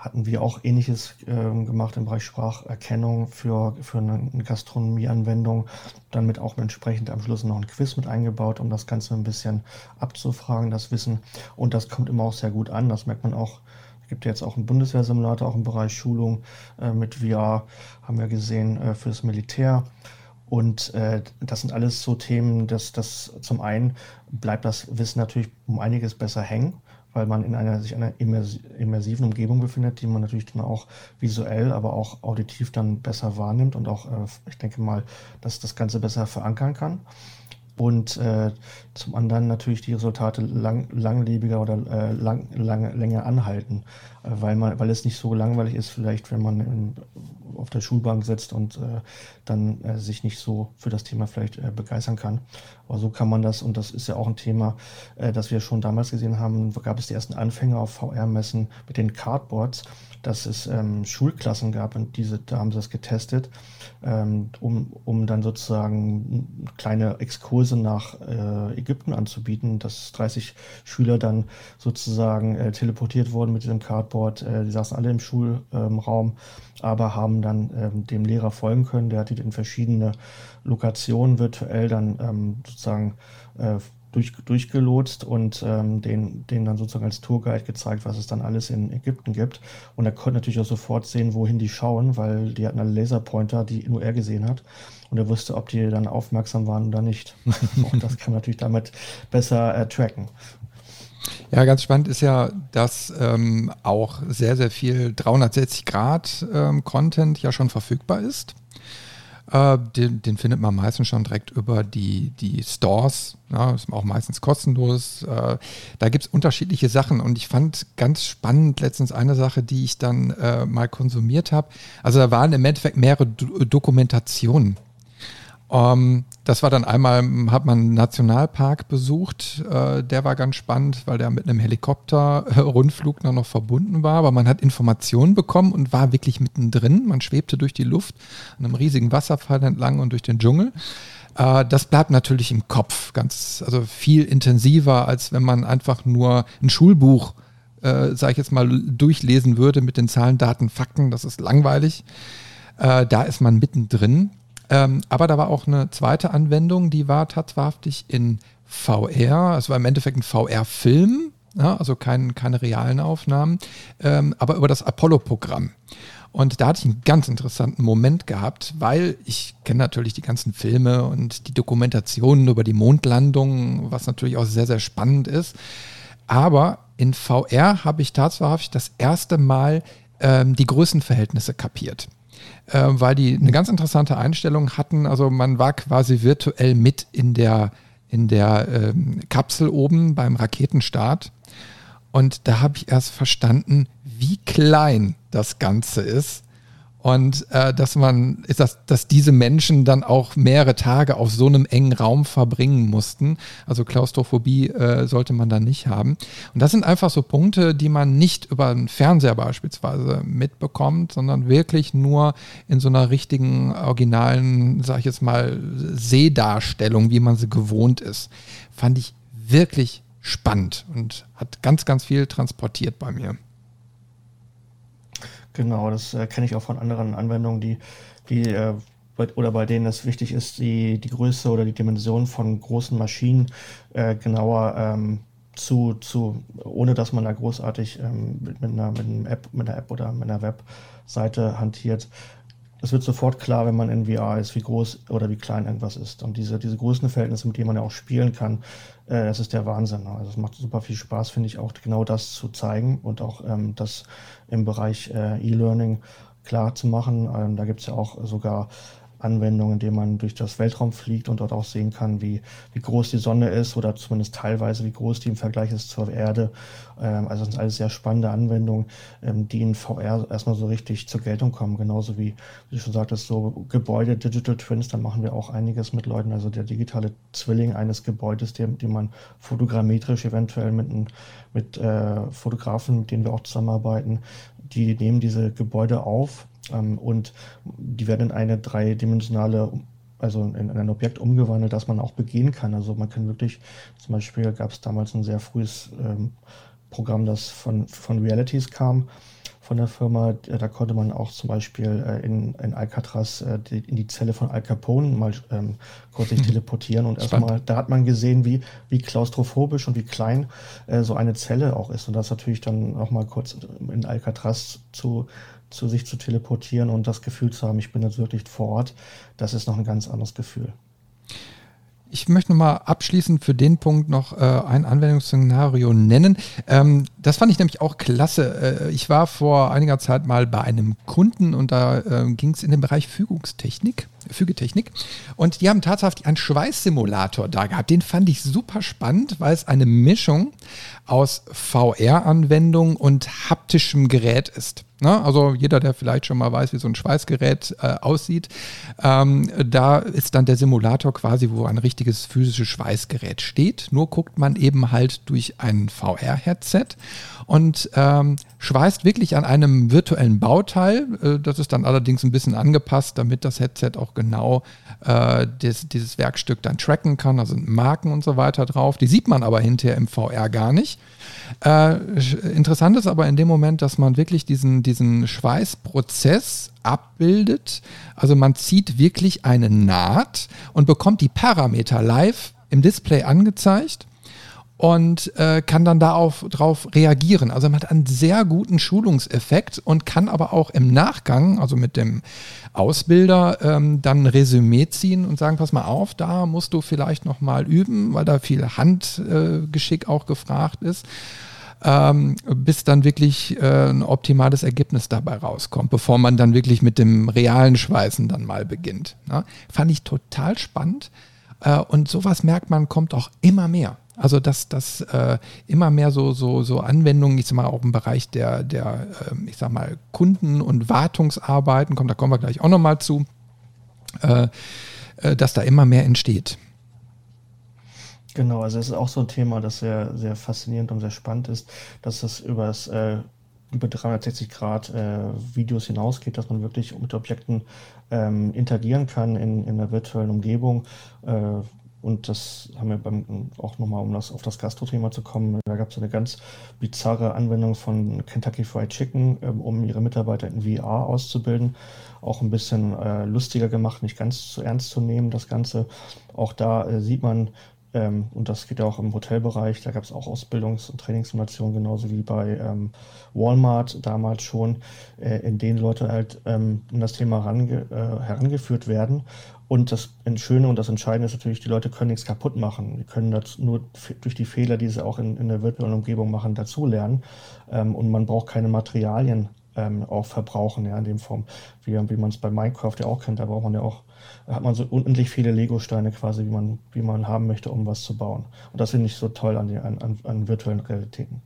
hatten wir auch ähnliches äh, gemacht im Bereich Spracherkennung für, für eine, eine Gastronomieanwendung. Dann mit auch entsprechend am Schluss noch ein Quiz mit eingebaut, um das Ganze ein bisschen abzufragen, das Wissen. Und das kommt immer auch sehr gut an. Das merkt man auch. Es gibt jetzt auch einen Bundeswehrsimulator, auch im Bereich Schulung äh, mit VR, haben wir gesehen, äh, fürs Militär. Und äh, das sind alles so Themen, dass das zum einen bleibt das Wissen natürlich um einiges besser hängen weil man in einer sich einer immersiven Umgebung befindet, die man natürlich dann auch visuell, aber auch auditiv dann besser wahrnimmt und auch, äh, ich denke mal, dass das Ganze besser verankern kann. Und äh, zum anderen natürlich die Resultate lang, langlebiger oder äh, lang, lang, länger anhalten, äh, weil, man, weil es nicht so langweilig ist, vielleicht wenn man in, auf der Schulbank sitzt und äh, dann äh, sich nicht so für das Thema vielleicht äh, begeistern kann. Aber so kann man das, und das ist ja auch ein Thema, das wir schon damals gesehen haben, gab es die ersten Anfänge auf VR-Messen mit den Cardboards, dass es ähm, Schulklassen gab und diese, da haben sie das getestet, ähm, um, um dann sozusagen kleine Exkurse nach äh, Ägypten anzubieten, dass 30 Schüler dann sozusagen äh, teleportiert wurden mit diesem Cardboard. Äh, die saßen alle im Schulraum, aber haben dann ähm, dem Lehrer folgen können. Der hat die in verschiedene Lokationen virtuell dann ähm, sozusagen durch, durchgelotst und ähm, den, den dann sozusagen als Tourguide gezeigt, was es dann alles in Ägypten gibt. Und er konnte natürlich auch sofort sehen, wohin die schauen, weil die hatten alle Laserpointer, die nur er gesehen hat. Und er wusste, ob die dann aufmerksam waren oder nicht. und das kann natürlich damit besser äh, tracken. Ja, ganz spannend ist ja, dass ähm, auch sehr, sehr viel 360 Grad ähm, Content ja schon verfügbar ist. Äh, den, den, findet man meistens schon direkt über die, die Stores. Ja, ist auch meistens kostenlos. Äh, da gibt es unterschiedliche Sachen und ich fand ganz spannend letztens eine Sache, die ich dann äh, mal konsumiert habe. Also da waren im Endeffekt mehrere Do Dokumentationen. Ähm, das war dann einmal, hat man einen Nationalpark besucht. Äh, der war ganz spannend, weil der mit einem Helikopter-Rundflug noch verbunden war. Aber man hat Informationen bekommen und war wirklich mittendrin. Man schwebte durch die Luft an einem riesigen Wasserfall entlang und durch den Dschungel. Äh, das bleibt natürlich im Kopf, ganz, also viel intensiver, als wenn man einfach nur ein Schulbuch äh, sage ich jetzt mal, durchlesen würde mit den Zahlen, Daten, Fakten, das ist langweilig. Äh, da ist man mittendrin. Ähm, aber da war auch eine zweite Anwendung, die war tatsächlich in VR. Es war im Endeffekt ein VR-Film, ja, also kein, keine realen Aufnahmen, ähm, aber über das Apollo-Programm. Und da hatte ich einen ganz interessanten Moment gehabt, weil ich kenne natürlich die ganzen Filme und die Dokumentationen über die Mondlandung, was natürlich auch sehr, sehr spannend ist. Aber in VR habe ich tatsächlich das erste Mal ähm, die Größenverhältnisse kapiert äh, weil die eine ganz interessante Einstellung hatten. Also man war quasi virtuell mit in der, in der ähm, Kapsel oben beim Raketenstart. Und da habe ich erst verstanden, wie klein das Ganze ist und äh, dass man, dass, dass diese Menschen dann auch mehrere Tage auf so einem engen Raum verbringen mussten. Also Klaustrophobie äh, sollte man dann nicht haben. Und das sind einfach so Punkte, die man nicht über einen Fernseher beispielsweise mitbekommt, sondern wirklich nur in so einer richtigen, originalen, sag ich jetzt mal, Sehdarstellung, wie man sie gewohnt ist. Fand ich wirklich spannend und hat ganz, ganz viel transportiert bei mir. Genau, das äh, kenne ich auch von anderen Anwendungen, die, die äh, bei, oder bei denen es wichtig ist, die, die Größe oder die Dimension von großen Maschinen äh, genauer ähm, zu, zu, ohne dass man da großartig ähm, mit, mit, einer, mit, App, mit einer App oder mit einer Webseite hantiert, es wird sofort klar, wenn man in VR ist, wie groß oder wie klein irgendwas ist. Und diese, diese Größenverhältnisse, mit denen man ja auch spielen kann, äh, das ist der Wahnsinn. Also es macht super viel Spaß, finde ich, auch genau das zu zeigen und auch ähm, das im Bereich äh, E-Learning klar zu machen. Ähm, da gibt es ja auch sogar Anwendungen, in denen man durch das Weltraum fliegt und dort auch sehen kann, wie, wie groß die Sonne ist oder zumindest teilweise, wie groß die im Vergleich ist zur Erde. Ähm, also das sind alles sehr spannende Anwendungen, ähm, die in VR erstmal so richtig zur Geltung kommen. Genauso wie, wie du schon sagtest, so Gebäude, Digital Twins, da machen wir auch einiges mit Leuten. Also der digitale Zwilling eines Gebäudes, den, den man fotogrammetrisch eventuell mit, mit äh, Fotografen, mit denen wir auch zusammenarbeiten, die nehmen diese Gebäude auf ähm, und die werden in eine dreidimensionale also in, ein Objekt umgewandelt, das man auch begehen kann. Also man kann wirklich, zum Beispiel gab es damals ein sehr frühes ähm, Programm, das von, von Realities kam, von der Firma. Da konnte man auch zum Beispiel äh, in, in Alcatraz äh, die, in die Zelle von Al Capone mal ähm, kurz sich teleportieren und erstmal, da hat man gesehen, wie, wie klaustrophobisch und wie klein äh, so eine Zelle auch ist. Und das natürlich dann auch mal kurz in Alcatraz zu zu sich zu teleportieren und das Gefühl zu haben, ich bin jetzt wirklich vor Ort, das ist noch ein ganz anderes Gefühl. Ich möchte nochmal abschließend für den Punkt noch äh, ein Anwendungsszenario nennen. Ähm, das fand ich nämlich auch klasse. Äh, ich war vor einiger Zeit mal bei einem Kunden und da äh, ging es in den Bereich Fügungstechnik, Fügetechnik. Und die haben tatsächlich einen Schweißsimulator da gehabt. Den fand ich super spannend, weil es eine Mischung aus VR-Anwendung und haptischem Gerät ist. Ne? Also jeder, der vielleicht schon mal weiß, wie so ein Schweißgerät äh, aussieht, ähm, da ist dann der Simulator quasi, wo ein richtiges physisches Schweißgerät steht. Nur guckt man eben halt durch ein VR-Headset und ähm, schweißt wirklich an einem virtuellen Bauteil. Äh, das ist dann allerdings ein bisschen angepasst, damit das Headset auch genau äh, des, dieses Werkstück dann tracken kann. Da sind Marken und so weiter drauf. Die sieht man aber hinterher im VR gar nicht. Äh, interessant ist aber in dem Moment, dass man wirklich diesen, diesen Schweißprozess abbildet. Also man zieht wirklich eine Naht und bekommt die Parameter live im Display angezeigt und äh, kann dann darauf reagieren. Also man hat einen sehr guten Schulungseffekt und kann aber auch im Nachgang, also mit dem Ausbilder, ähm, dann ein Resümee ziehen und sagen, pass mal auf, da musst du vielleicht nochmal üben, weil da viel Handgeschick äh, auch gefragt ist. Ähm, bis dann wirklich äh, ein optimales Ergebnis dabei rauskommt, bevor man dann wirklich mit dem realen Schweißen dann mal beginnt. Ne? Fand ich total spannend. Äh, und sowas merkt man, kommt auch immer mehr. Also dass, dass äh, immer mehr so, so, so Anwendungen, ich sag mal, auch im Bereich der, der äh, ich sag mal, Kunden- und Wartungsarbeiten kommt, da kommen wir gleich auch nochmal zu. Äh, äh, dass da immer mehr entsteht. Genau, also es ist auch so ein Thema, das sehr, sehr faszinierend und sehr spannend ist, dass es über das äh, über 360 Grad äh, Videos hinausgeht, dass man wirklich mit Objekten ähm, interagieren kann in, in der virtuellen Umgebung. Äh, und das haben wir beim, auch nochmal, um das, auf das Gastro-Thema zu kommen, da gab es eine ganz bizarre Anwendung von Kentucky Fried Chicken, ähm, um ihre Mitarbeiter in VR auszubilden. Auch ein bisschen äh, lustiger gemacht, nicht ganz zu ernst zu nehmen, das Ganze. Auch da äh, sieht man, ähm, und das geht ja auch im Hotelbereich. Da gab es auch Ausbildungs- und Trainingssimulationen, genauso wie bei ähm, Walmart damals schon, äh, in denen Leute halt ähm, in das Thema range, äh, herangeführt werden. Und das Schöne und das Entscheidende ist natürlich, die Leute können nichts kaputt machen. Die können das nur durch die Fehler, die sie auch in, in der virtuellen Umgebung machen, dazulernen. Ähm, und man braucht keine Materialien ähm, auch verbrauchen, ja, in dem Form, wie, wie man es bei Minecraft ja auch kennt. Da braucht man ja auch hat man so unendlich viele Lego-Steine quasi, wie man, wie man haben möchte, um was zu bauen. Und das finde ich so toll an, die, an, an, an virtuellen Realitäten.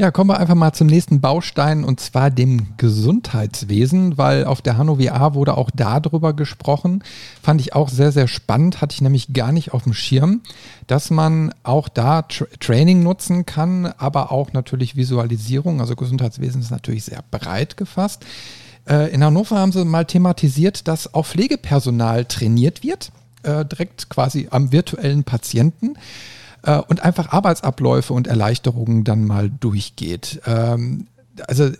Ja, kommen wir einfach mal zum nächsten Baustein und zwar dem Gesundheitswesen, weil auf der Hanno VR wurde auch darüber gesprochen. Fand ich auch sehr, sehr spannend, hatte ich nämlich gar nicht auf dem Schirm, dass man auch da Tra Training nutzen kann, aber auch natürlich Visualisierung. Also Gesundheitswesen ist natürlich sehr breit gefasst. Äh, in Hannover haben sie mal thematisiert, dass auch Pflegepersonal trainiert wird, äh, direkt quasi am virtuellen Patienten äh, und einfach Arbeitsabläufe und Erleichterungen dann mal durchgeht. Ähm, also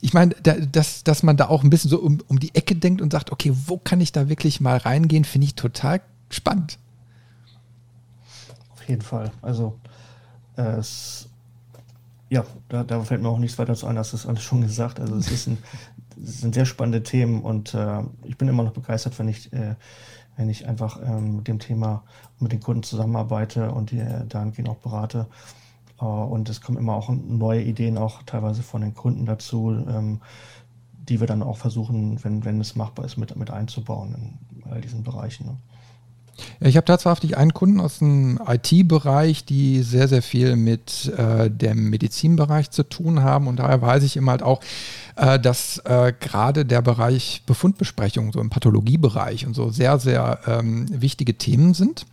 ich meine, da, dass, dass man da auch ein bisschen so um, um die Ecke denkt und sagt, okay, wo kann ich da wirklich mal reingehen, finde ich total spannend. Auf jeden Fall. Also es, ja, da, da fällt mir auch nichts weiter zu ein, das ist alles schon gesagt. Also es ein sind sehr spannende Themen und äh, ich bin immer noch begeistert, wenn ich, äh, wenn ich einfach ähm, mit dem Thema mit den Kunden zusammenarbeite und die äh, dahingehend auch berate. Äh, und es kommen immer auch neue Ideen, auch teilweise von den Kunden dazu, ähm, die wir dann auch versuchen, wenn, wenn es machbar ist, mit, mit einzubauen in all diesen Bereichen. Ne? Ich habe tatsächlich einen Kunden aus dem IT-Bereich, die sehr, sehr viel mit äh, dem Medizinbereich zu tun haben. Und daher weiß ich immer halt auch, äh, dass äh, gerade der Bereich Befundbesprechung, so im Pathologiebereich und so sehr, sehr ähm, wichtige Themen sind.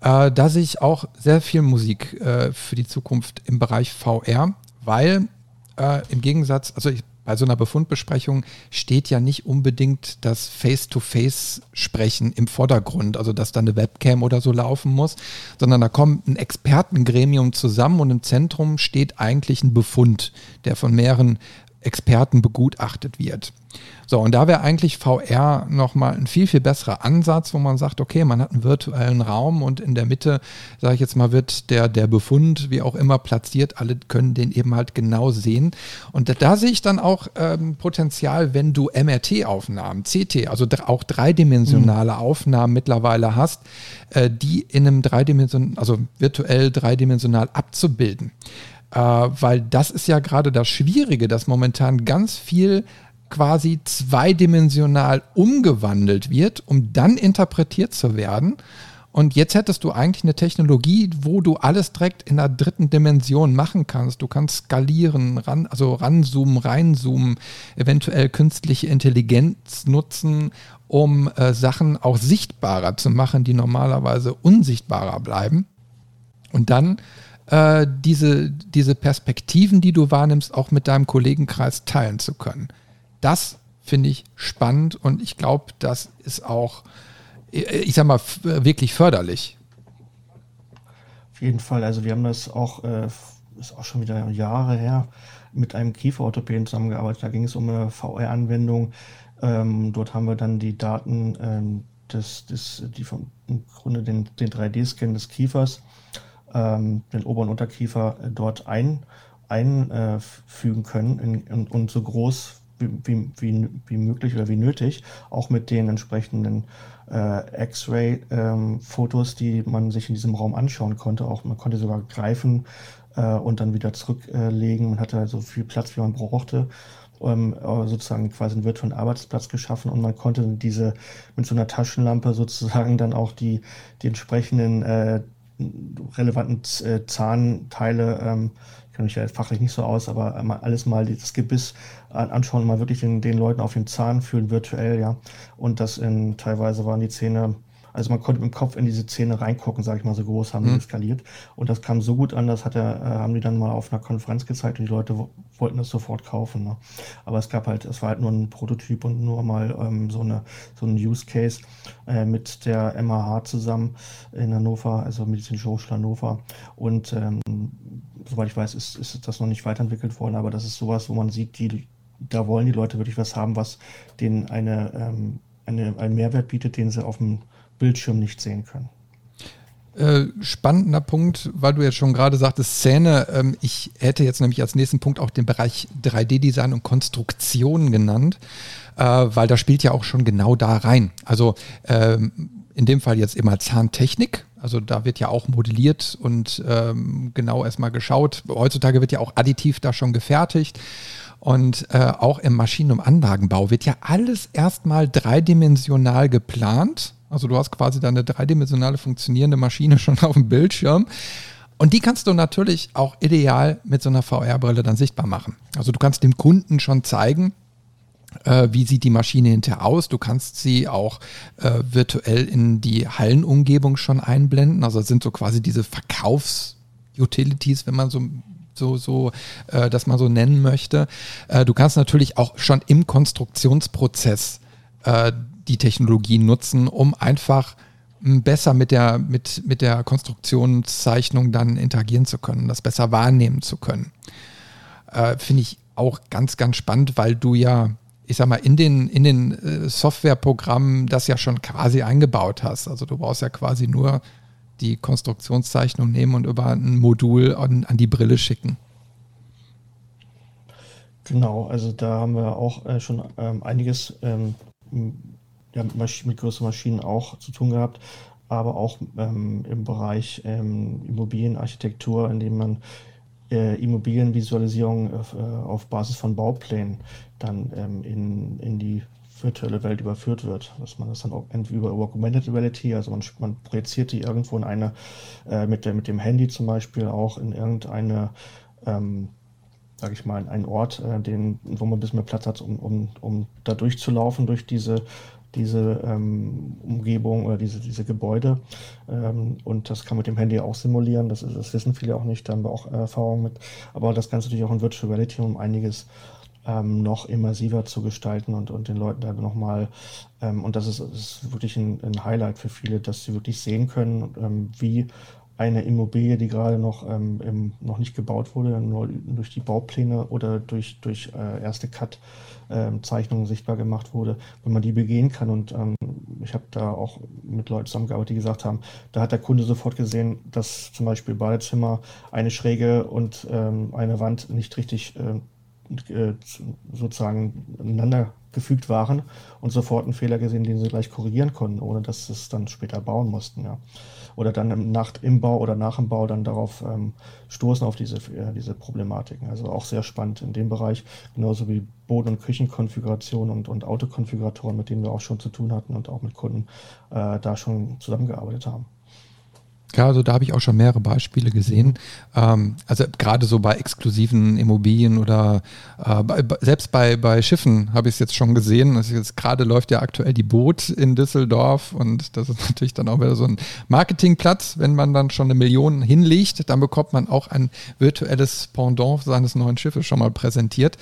Äh, da sehe ich auch sehr viel Musik äh, für die Zukunft im Bereich VR, weil äh, im Gegensatz, also ich bei so einer Befundbesprechung steht ja nicht unbedingt das Face-to-Face-Sprechen im Vordergrund, also dass da eine Webcam oder so laufen muss, sondern da kommt ein Expertengremium zusammen und im Zentrum steht eigentlich ein Befund, der von mehreren Experten begutachtet wird. So, und da wäre eigentlich VR nochmal ein viel, viel besserer Ansatz, wo man sagt, okay, man hat einen virtuellen Raum und in der Mitte, sage ich jetzt mal, wird der, der Befund, wie auch immer, platziert. Alle können den eben halt genau sehen. Und da, da sehe ich dann auch ähm, Potenzial, wenn du MRT-Aufnahmen, CT, also auch dreidimensionale mhm. Aufnahmen mittlerweile hast, äh, die in einem dreidimensional, also virtuell dreidimensional abzubilden. Äh, weil das ist ja gerade das Schwierige, dass momentan ganz viel quasi zweidimensional umgewandelt wird, um dann interpretiert zu werden. Und jetzt hättest du eigentlich eine Technologie, wo du alles direkt in der dritten Dimension machen kannst. Du kannst skalieren, ran, also ranzoomen, reinzoomen, eventuell künstliche Intelligenz nutzen, um äh, Sachen auch sichtbarer zu machen, die normalerweise unsichtbarer bleiben. Und dann äh, diese, diese Perspektiven, die du wahrnimmst, auch mit deinem Kollegenkreis teilen zu können. Das finde ich spannend und ich glaube, das ist auch, ich sag mal, wirklich förderlich. Auf jeden Fall. Also wir haben das auch, äh, ist auch schon wieder Jahre her, mit einem Kieferorthopäden zusammengearbeitet. Da ging es um eine VR-Anwendung. Ähm, dort haben wir dann die Daten ähm, des, des, die vom, im Grunde den, den 3D-Scan des Kiefers ähm, den Ober- und Unterkiefer äh, dort ein, einfügen können in, in, und so groß wie, wie, wie möglich oder wie nötig, auch mit den entsprechenden äh, X-Ray-Fotos, ähm, die man sich in diesem Raum anschauen konnte. Auch man konnte sogar greifen äh, und dann wieder zurücklegen. man hatte so viel Platz, wie man brauchte. Ähm, sozusagen quasi einen virtuellen Arbeitsplatz geschaffen und man konnte diese mit so einer Taschenlampe sozusagen dann auch die, die entsprechenden äh, relevanten äh, Zahnteile, ähm, kenne mich ja fachlich nicht so aus, aber alles mal das Gebiss anschauen, mal wirklich den, den Leuten auf den Zahn fühlen, virtuell, ja. Und das in teilweise waren die Zähne also man konnte mit dem Kopf in diese Zähne reingucken, sage ich mal, so groß haben die mhm. skaliert. Und das kam so gut an, das hat er, äh, haben die dann mal auf einer Konferenz gezeigt und die Leute wollten das sofort kaufen. Ne? Aber es gab halt, es war halt nur ein Prototyp und nur mal ähm, so, eine, so ein Use Case äh, mit der MAH zusammen in Hannover, also Medizinische Hochschule Hannover. Und ähm, soweit ich weiß, ist, ist das noch nicht weiterentwickelt worden, aber das ist sowas, wo man sieht, die, da wollen die Leute wirklich was haben, was denen eine, ähm, eine, einen Mehrwert bietet, den sie auf dem Bildschirm nicht sehen können. Äh, spannender Punkt, weil du jetzt schon gerade sagtest, Szene. Ähm, ich hätte jetzt nämlich als nächsten Punkt auch den Bereich 3D-Design und Konstruktion genannt, äh, weil da spielt ja auch schon genau da rein. Also ähm, in dem Fall jetzt immer Zahntechnik. Also da wird ja auch modelliert und ähm, genau erstmal geschaut. Heutzutage wird ja auch additiv da schon gefertigt. Und äh, auch im Maschinen- und Anlagenbau wird ja alles erstmal dreidimensional geplant also du hast quasi deine dreidimensionale funktionierende Maschine schon auf dem Bildschirm. Und die kannst du natürlich auch ideal mit so einer VR-Brille dann sichtbar machen. Also du kannst dem Kunden schon zeigen, äh, wie sieht die Maschine hinterher aus. Du kannst sie auch äh, virtuell in die Hallenumgebung schon einblenden. Also das sind so quasi diese Verkaufs-Utilities, wenn man so so, so äh, das mal so nennen möchte. Äh, du kannst natürlich auch schon im Konstruktionsprozess äh, die Technologie nutzen, um einfach besser mit der, mit, mit der Konstruktionszeichnung dann interagieren zu können, das besser wahrnehmen zu können. Äh, Finde ich auch ganz, ganz spannend, weil du ja, ich sag mal, in den, in den äh, Softwareprogrammen das ja schon quasi eingebaut hast. Also du brauchst ja quasi nur die Konstruktionszeichnung nehmen und über ein Modul an, an die Brille schicken. Genau, also da haben wir auch äh, schon ähm, einiges ähm, ja, mit, größeren Maschinen auch zu tun gehabt, aber auch ähm, im Bereich ähm, Immobilienarchitektur, in dem man äh, Immobilienvisualisierung auf, äh, auf, Basis von Bauplänen dann ähm, in, in die virtuelle Welt überführt wird. Dass man das dann auch über Augmented Reality, also man, man projiziert die irgendwo in eine, äh, mit, der, mit dem Handy zum Beispiel auch in irgendeine ähm, sage ich mal, einen Ort, äh, den, wo man ein bisschen mehr Platz hat, um, um, um da durchzulaufen durch diese diese ähm, Umgebung oder diese, diese Gebäude. Ähm, und das kann mit dem Handy auch simulieren. Das, ist, das wissen viele auch nicht, da haben wir auch Erfahrung mit. Aber das Ganze natürlich auch in Virtual Reality, um einiges ähm, noch immersiver zu gestalten und, und den Leuten da nochmal, ähm, und das ist, ist wirklich ein, ein, Highlight für viele, dass sie wirklich sehen können, ähm, wie eine Immobilie, die gerade noch, ähm, im, noch nicht gebaut wurde, nur durch die Baupläne oder durch, durch äh, erste Cut ähm, Zeichnungen sichtbar gemacht wurde, wenn man die begehen kann. Und ähm, ich habe da auch mit Leuten zusammengearbeitet, die gesagt haben, da hat der Kunde sofort gesehen, dass zum Beispiel Badezimmer eine Schräge und ähm, eine Wand nicht richtig äh, äh, sozusagen aneinander gefügt waren und sofort einen Fehler gesehen, den sie gleich korrigieren konnten, ohne dass sie es dann später bauen mussten. Ja oder dann im, nach, im Bau oder nach dem Bau dann darauf ähm, stoßen, auf diese, äh, diese Problematiken. Also auch sehr spannend in dem Bereich, genauso wie Boden- und Küchenkonfiguration und, und Autokonfiguratoren, mit denen wir auch schon zu tun hatten und auch mit Kunden äh, da schon zusammengearbeitet haben. Ja, also da habe ich auch schon mehrere Beispiele gesehen. Ähm, also gerade so bei exklusiven Immobilien oder äh, bei, selbst bei, bei Schiffen habe ich es jetzt schon gesehen. Also jetzt gerade läuft ja aktuell die Boot in Düsseldorf und das ist natürlich dann auch wieder so ein Marketingplatz. Wenn man dann schon eine Million hinlegt, dann bekommt man auch ein virtuelles Pendant seines neuen Schiffes schon mal präsentiert.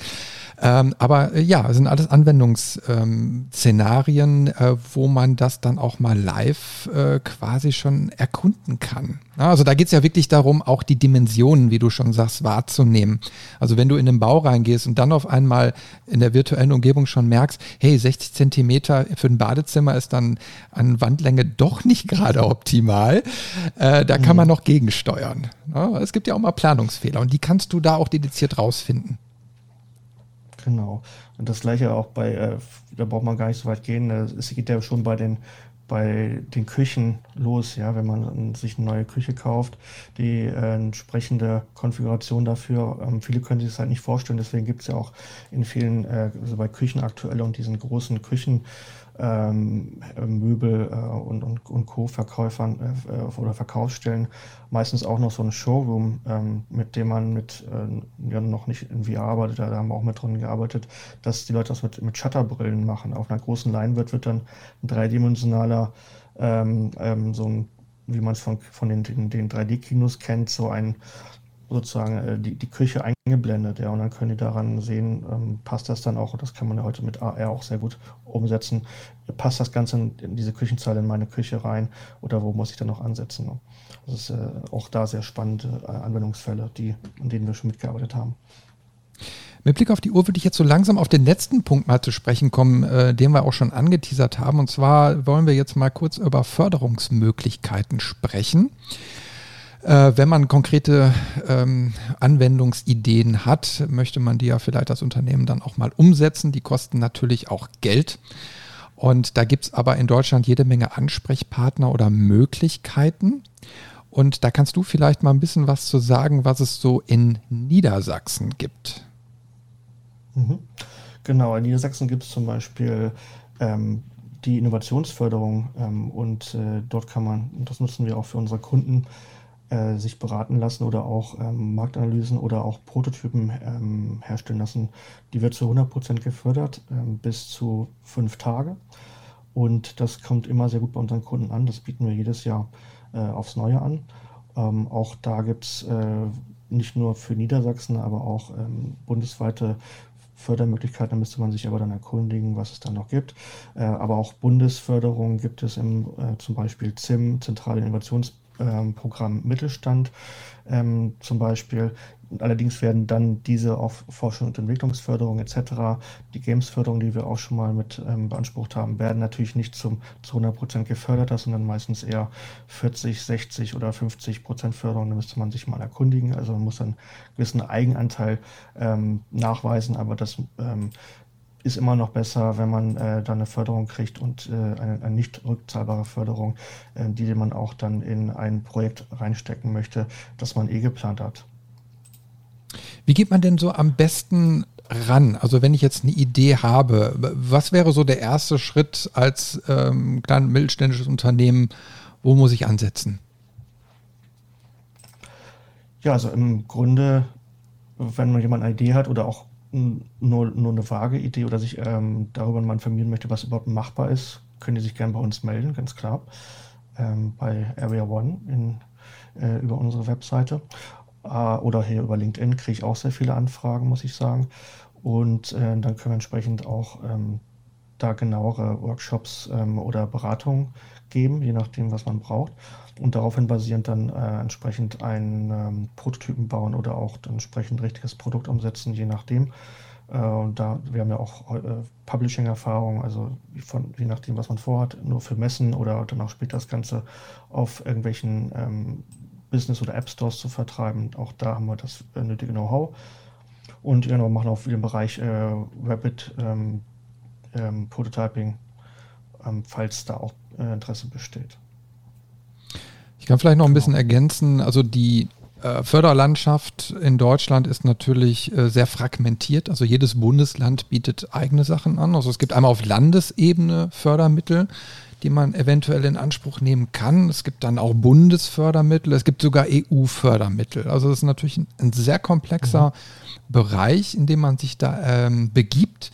Ähm, aber äh, ja, es sind alles Anwendungsszenarien, äh, wo man das dann auch mal live äh, quasi schon erkunden kann. Ja, also da geht es ja wirklich darum, auch die Dimensionen, wie du schon sagst, wahrzunehmen. Also wenn du in den Bau reingehst und dann auf einmal in der virtuellen Umgebung schon merkst, hey, 60 Zentimeter für ein Badezimmer ist dann an Wandlänge doch nicht gerade optimal, äh, da kann mhm. man noch gegensteuern. Ja, es gibt ja auch mal Planungsfehler und die kannst du da auch dediziert rausfinden. Genau. Und das gleiche auch bei, äh, da braucht man gar nicht so weit gehen. Es geht ja schon bei den, bei den Küchen los, ja, wenn man sich eine neue Küche kauft, die äh, entsprechende Konfiguration dafür. Ähm, viele können sich das halt nicht vorstellen, deswegen gibt es ja auch in vielen, äh, also bei Küchen aktuell und diesen großen Küchen ähm, Möbel äh, und, und, und Co-Verkäufern äh, oder Verkaufsstellen meistens auch noch so ein Showroom, ähm, mit dem man mit, äh, ja noch nicht in VR arbeitet, da haben wir auch mit drin gearbeitet, dass die Leute das mit, mit Shutterbrillen machen. Auf einer großen Leinwand wird dann ein dreidimensionaler, ähm, ähm, so ein, wie man es von, von den, den, den 3D-Kinos kennt, so ein sozusagen äh, die, die Küche eingeblendet, ja, und dann können die daran sehen, ähm, passt das dann auch, das kann man ja heute mit AR auch sehr gut umsetzen, passt das Ganze in, in diese Küchenzeile in meine Küche rein oder wo muss ich dann noch ansetzen. Ne? Das ist äh, auch da sehr spannende äh, Anwendungsfälle, die, an denen wir schon mitgearbeitet haben. Mit Blick auf die Uhr würde ich jetzt so langsam auf den letzten Punkt mal zu sprechen kommen, äh, den wir auch schon angeteasert haben. Und zwar wollen wir jetzt mal kurz über Förderungsmöglichkeiten sprechen. Äh, wenn man konkrete ähm, Anwendungsideen hat, möchte man die ja vielleicht als Unternehmen dann auch mal umsetzen. Die kosten natürlich auch Geld. Und da gibt es aber in Deutschland jede Menge Ansprechpartner oder Möglichkeiten. Und da kannst du vielleicht mal ein bisschen was zu sagen, was es so in Niedersachsen gibt. Mhm. Genau, in Niedersachsen gibt es zum Beispiel ähm, die Innovationsförderung ähm, und äh, dort kann man, das nutzen wir auch für unsere Kunden, äh, sich beraten lassen oder auch ähm, Marktanalysen oder auch Prototypen ähm, herstellen lassen. Die wird zu 100% gefördert ähm, bis zu fünf Tage. Und das kommt immer sehr gut bei unseren Kunden an. Das bieten wir jedes Jahr äh, aufs Neue an. Ähm, auch da gibt es äh, nicht nur für Niedersachsen, aber auch ähm, bundesweite Fördermöglichkeiten, da müsste man sich aber dann erkundigen, was es da noch gibt. Äh, aber auch Bundesförderung gibt es im äh, zum Beispiel ZIM, Zentrale Innovations ähm, Programm Mittelstand ähm, zum Beispiel. Allerdings werden dann diese auf Forschung und Entwicklungsförderung etc., die Gamesförderung, die wir auch schon mal mit ähm, beansprucht haben, werden natürlich nicht zum, zu 100 Prozent gefördert, sondern meistens eher 40, 60 oder 50 Prozent Förderung. Da müsste man sich mal erkundigen. Also man muss einen gewissen Eigenanteil ähm, nachweisen, aber das ähm, ist immer noch besser, wenn man äh, dann eine Förderung kriegt und äh, eine, eine, nicht rückzahlbare Förderung, äh, die man auch dann in ein Projekt reinstecken möchte, das man eh geplant hat. Wie geht man denn so am besten ran? Also wenn ich jetzt eine Idee habe, was wäre so der erste Schritt als ähm, kleines mittelständisches Unternehmen? Wo muss ich ansetzen? Ja, also im Grunde, wenn man jemand eine Idee hat oder auch nur, nur eine vage Idee oder sich ähm, darüber mal informieren möchte, was überhaupt machbar ist, können die sich gerne bei uns melden, ganz klar. Ähm, bei Area One in, äh, über unsere Webseite. Äh, oder hier über LinkedIn kriege ich auch sehr viele Anfragen, muss ich sagen. Und äh, dann können wir entsprechend auch ähm, da genauere Workshops ähm, oder Beratungen geben, je nachdem, was man braucht. Und daraufhin basierend dann äh, entsprechend einen ähm, Prototypen bauen oder auch entsprechend richtiges Produkt umsetzen, je nachdem. Äh, und da, wir haben ja auch äh, Publishing-Erfahrung, also von, je nachdem, was man vorhat, nur für Messen oder dann auch später das Ganze auf irgendwelchen ähm, Business- oder App-Stores zu vertreiben. Auch da haben wir das äh, nötige Know-how. Und genau, machen auch viel im Bereich äh, Rapid ähm, ähm, Prototyping, ähm, falls da auch äh, Interesse besteht. Ich kann vielleicht noch ein bisschen ergänzen. Also die äh, Förderlandschaft in Deutschland ist natürlich äh, sehr fragmentiert. Also jedes Bundesland bietet eigene Sachen an. Also es gibt einmal auf Landesebene Fördermittel, die man eventuell in Anspruch nehmen kann. Es gibt dann auch Bundesfördermittel. Es gibt sogar EU-Fördermittel. Also es ist natürlich ein, ein sehr komplexer mhm. Bereich, in dem man sich da ähm, begibt.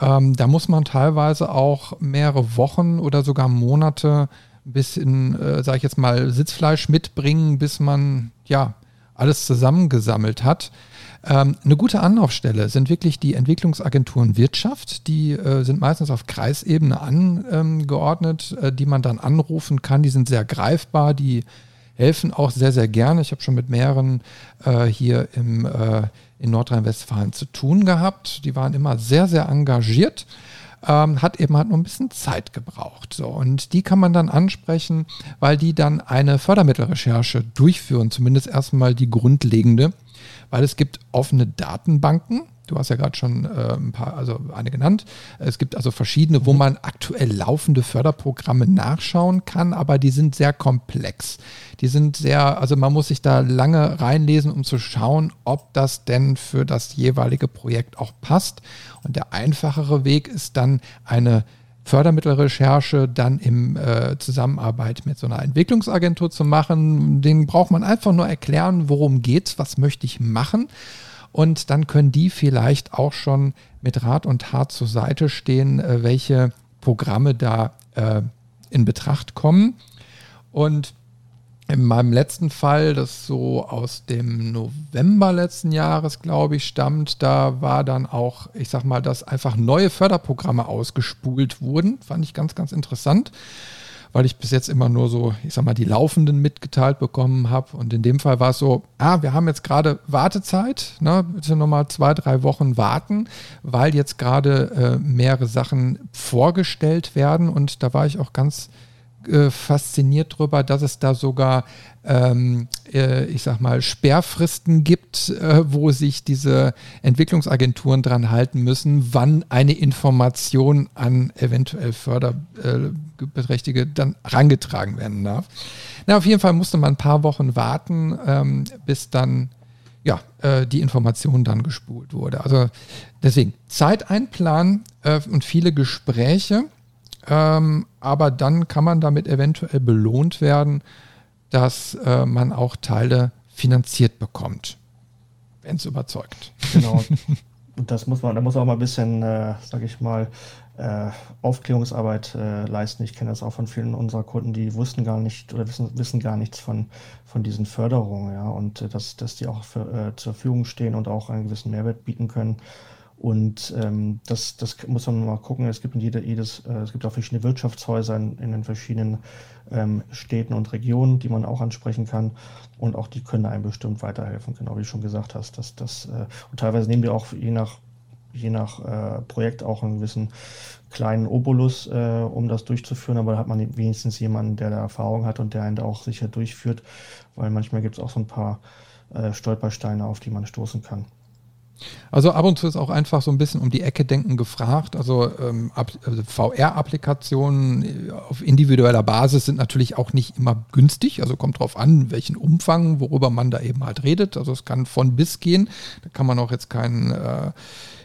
Ähm, da muss man teilweise auch mehrere Wochen oder sogar Monate bis in, äh, sage ich jetzt mal, Sitzfleisch mitbringen, bis man ja alles zusammengesammelt hat. Ähm, eine gute Anlaufstelle sind wirklich die Entwicklungsagenturen Wirtschaft. Die äh, sind meistens auf Kreisebene angeordnet, äh, die man dann anrufen kann. Die sind sehr greifbar, die helfen auch sehr, sehr gerne. Ich habe schon mit mehreren äh, hier im, äh, in Nordrhein-Westfalen zu tun gehabt. Die waren immer sehr, sehr engagiert ähm, hat eben halt nur ein bisschen Zeit gebraucht. So, und die kann man dann ansprechen, weil die dann eine Fördermittelrecherche durchführen, zumindest erstmal die grundlegende, weil es gibt offene Datenbanken, Du hast ja gerade schon äh, ein paar, also eine genannt. Es gibt also verschiedene, wo mhm. man aktuell laufende Förderprogramme nachschauen kann, aber die sind sehr komplex. Die sind sehr, also man muss sich da lange reinlesen, um zu schauen, ob das denn für das jeweilige Projekt auch passt. Und der einfachere Weg ist dann eine Fördermittelrecherche dann im äh, Zusammenarbeit mit so einer Entwicklungsagentur zu machen. Den braucht man einfach nur erklären, worum geht's, was möchte ich machen. Und dann können die vielleicht auch schon mit Rat und Tat zur Seite stehen, äh, welche Programme da äh, in Betracht kommen. Und in meinem letzten Fall, das so aus dem November letzten Jahres, glaube ich, stammt, da war dann auch, ich sag mal, dass einfach neue Förderprogramme ausgespult wurden. Fand ich ganz, ganz interessant, weil ich bis jetzt immer nur so, ich sag mal, die laufenden mitgeteilt bekommen habe. Und in dem Fall war es so, ah, wir haben jetzt gerade Wartezeit, ne, bitte nochmal zwei, drei Wochen warten, weil jetzt gerade äh, mehrere Sachen vorgestellt werden. Und da war ich auch ganz äh, fasziniert darüber, dass es da sogar, ähm, äh, ich sag mal, Sperrfristen gibt, äh, wo sich diese Entwicklungsagenturen dran halten müssen, wann eine Information an eventuell Förderbeträchtige dann herangetragen werden darf. Na, auf jeden Fall musste man ein paar Wochen warten, ähm, bis dann ja, äh, die Information dann gespult wurde. Also deswegen Zeit einplanen äh, und viele Gespräche ähm, aber dann kann man damit eventuell belohnt werden, dass äh, man auch Teile finanziert bekommt, wenn es überzeugt. Genau. Und das muss man, da muss man auch mal ein bisschen, äh, sage ich mal, äh, Aufklärungsarbeit äh, leisten. Ich kenne das auch von vielen unserer Kunden, die wussten gar nicht oder wissen, wissen gar nichts von, von diesen Förderungen, ja, und äh, dass, dass die auch für, äh, zur Verfügung stehen und auch einen gewissen Mehrwert bieten können. Und ähm, das, das muss man mal gucken. Es gibt in jeder, jedes, äh, es gibt auch verschiedene Wirtschaftshäuser in, in den verschiedenen ähm, Städten und Regionen, die man auch ansprechen kann. Und auch die können einem bestimmt weiterhelfen, genau wie du schon gesagt hast. Dass, dass, äh, und teilweise nehmen wir auch je nach, je nach äh, Projekt auch einen gewissen kleinen Obolus, äh, um das durchzuführen, aber da hat man wenigstens jemanden, der da Erfahrung hat und der einen da auch sicher durchführt, weil manchmal gibt es auch so ein paar äh, Stolpersteine, auf die man stoßen kann. Also ab und zu ist auch einfach so ein bisschen um die Ecke denken gefragt. Also, ähm, also VR-Applikationen auf individueller Basis sind natürlich auch nicht immer günstig. Also kommt drauf an, welchen Umfang, worüber man da eben halt redet. Also es kann von bis gehen. Da kann man auch jetzt keinen, äh,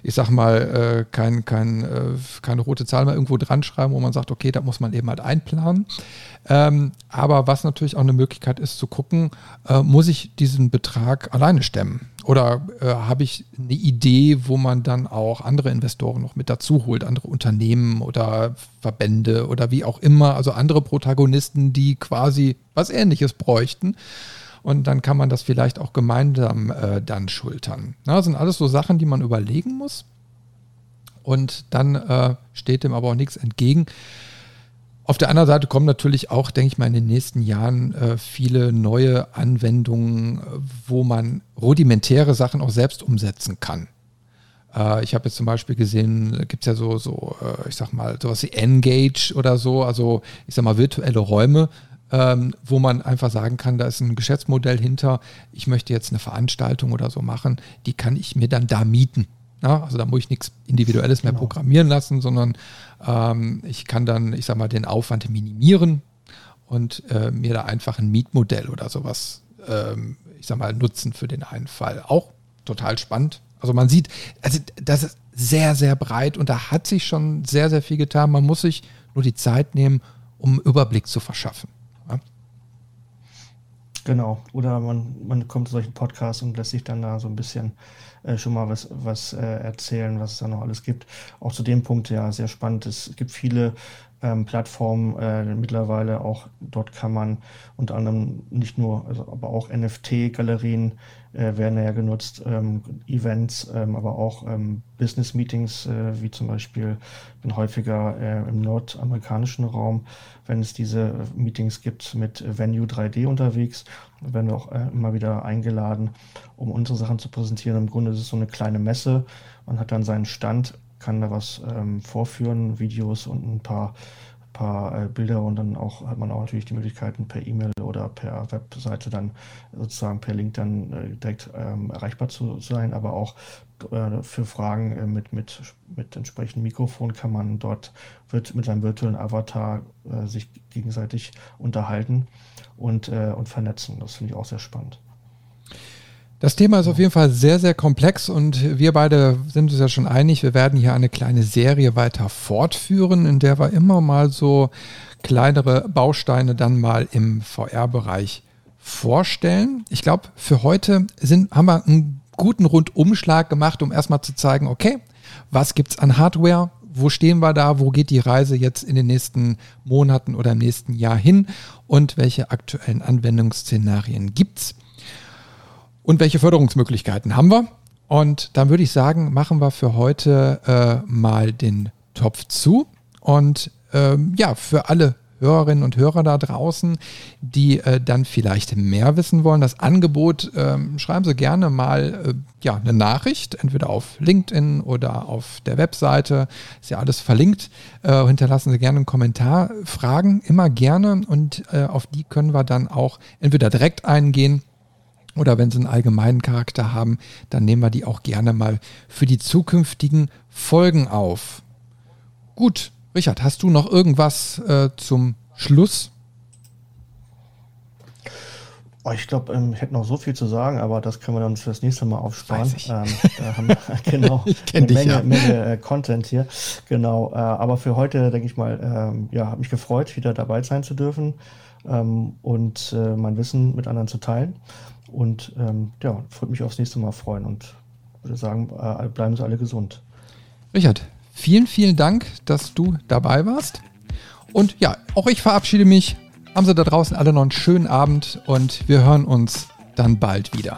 ich sag mal, äh, kein, kein, äh, keine rote Zahl mehr irgendwo dran schreiben, wo man sagt, okay, da muss man eben halt einplanen. Ähm, aber was natürlich auch eine Möglichkeit ist zu gucken, äh, muss ich diesen Betrag alleine stemmen? Oder äh, habe ich eine Idee, wo man dann auch andere Investoren noch mit dazu holt, andere Unternehmen oder Verbände oder wie auch immer, also andere Protagonisten, die quasi was Ähnliches bräuchten. Und dann kann man das vielleicht auch gemeinsam äh, dann schultern. Na, das sind alles so Sachen, die man überlegen muss. Und dann äh, steht dem aber auch nichts entgegen, auf der anderen Seite kommen natürlich auch, denke ich mal, in den nächsten Jahren äh, viele neue Anwendungen, wo man rudimentäre Sachen auch selbst umsetzen kann. Äh, ich habe jetzt zum Beispiel gesehen, gibt es ja so, so äh, ich sag mal, sowas wie Engage oder so, also ich sag mal virtuelle Räume, ähm, wo man einfach sagen kann, da ist ein Geschäftsmodell hinter, ich möchte jetzt eine Veranstaltung oder so machen, die kann ich mir dann da mieten. Ja, also da muss ich nichts Individuelles mehr genau. programmieren lassen, sondern ähm, ich kann dann, ich sag mal, den Aufwand minimieren und äh, mir da einfach ein Mietmodell oder sowas, ähm, ich sag mal, nutzen für den einen Fall. Auch total spannend. Also man sieht, also das ist sehr, sehr breit und da hat sich schon sehr, sehr viel getan. Man muss sich nur die Zeit nehmen, um Überblick zu verschaffen. Genau. Oder man, man kommt zu solchen Podcasts und lässt sich dann da so ein bisschen äh, schon mal was, was äh, erzählen, was es da noch alles gibt. Auch zu dem Punkt ja sehr spannend. Es gibt viele ähm, Plattformen äh, mittlerweile auch dort kann man unter anderem nicht nur, also aber auch NFT-Galerien äh, werden ja genutzt, ähm, Events, ähm, aber auch ähm, Business-Meetings, äh, wie zum Beispiel bin häufiger äh, im nordamerikanischen Raum, wenn es diese Meetings gibt mit Venue 3D unterwegs, werden wir auch äh, immer wieder eingeladen, um unsere Sachen zu präsentieren. Im Grunde ist es so eine kleine Messe. Man hat dann seinen Stand kann da was ähm, vorführen, Videos und ein paar, paar äh, Bilder und dann auch hat man auch natürlich die Möglichkeiten per E-Mail oder per Webseite dann sozusagen per Link dann äh, direkt ähm, erreichbar zu sein, aber auch äh, für Fragen äh, mit, mit, mit entsprechendem Mikrofon kann man dort wird mit seinem virtuellen Avatar äh, sich gegenseitig unterhalten und, und vernetzen. Das finde ich auch sehr spannend. Das Thema ist auf jeden Fall sehr, sehr komplex und wir beide sind uns ja schon einig, wir werden hier eine kleine Serie weiter fortführen, in der wir immer mal so kleinere Bausteine dann mal im VR-Bereich vorstellen. Ich glaube, für heute sind, haben wir einen guten Rundumschlag gemacht, um erstmal zu zeigen, okay, was gibt es an Hardware? Wo stehen wir da? Wo geht die Reise jetzt in den nächsten Monaten oder im nächsten Jahr hin? Und welche aktuellen Anwendungsszenarien gibt es? Und welche Förderungsmöglichkeiten haben wir. Und dann würde ich sagen, machen wir für heute äh, mal den Topf zu. Und ähm, ja, für alle Hörerinnen und Hörer da draußen, die äh, dann vielleicht mehr wissen wollen, das Angebot, ähm, schreiben Sie gerne mal äh, ja, eine Nachricht, entweder auf LinkedIn oder auf der Webseite. Ist ja alles verlinkt. Äh, hinterlassen Sie gerne einen Kommentar. Fragen immer gerne und äh, auf die können wir dann auch entweder direkt eingehen oder wenn sie einen allgemeinen Charakter haben, dann nehmen wir die auch gerne mal für die zukünftigen Folgen auf. Gut, Richard, hast du noch irgendwas äh, zum Schluss? Oh, ich glaube, ähm, ich hätte noch so viel zu sagen, aber das können wir dann für das nächste Mal aufsparen. Ähm, da haben wir genau eine dich, Menge, ja. Menge äh, Content hier. Genau. Äh, aber für heute denke ich mal, ähm, ja, habe mich gefreut, wieder dabei sein zu dürfen ähm, und äh, mein Wissen mit anderen zu teilen. Und ähm, ja, würde mich aufs nächste Mal freuen und würde sagen, äh, bleiben Sie alle gesund. Richard, vielen, vielen Dank, dass du dabei warst. Und ja, auch ich verabschiede mich. Haben Sie da draußen alle noch einen schönen Abend und wir hören uns dann bald wieder.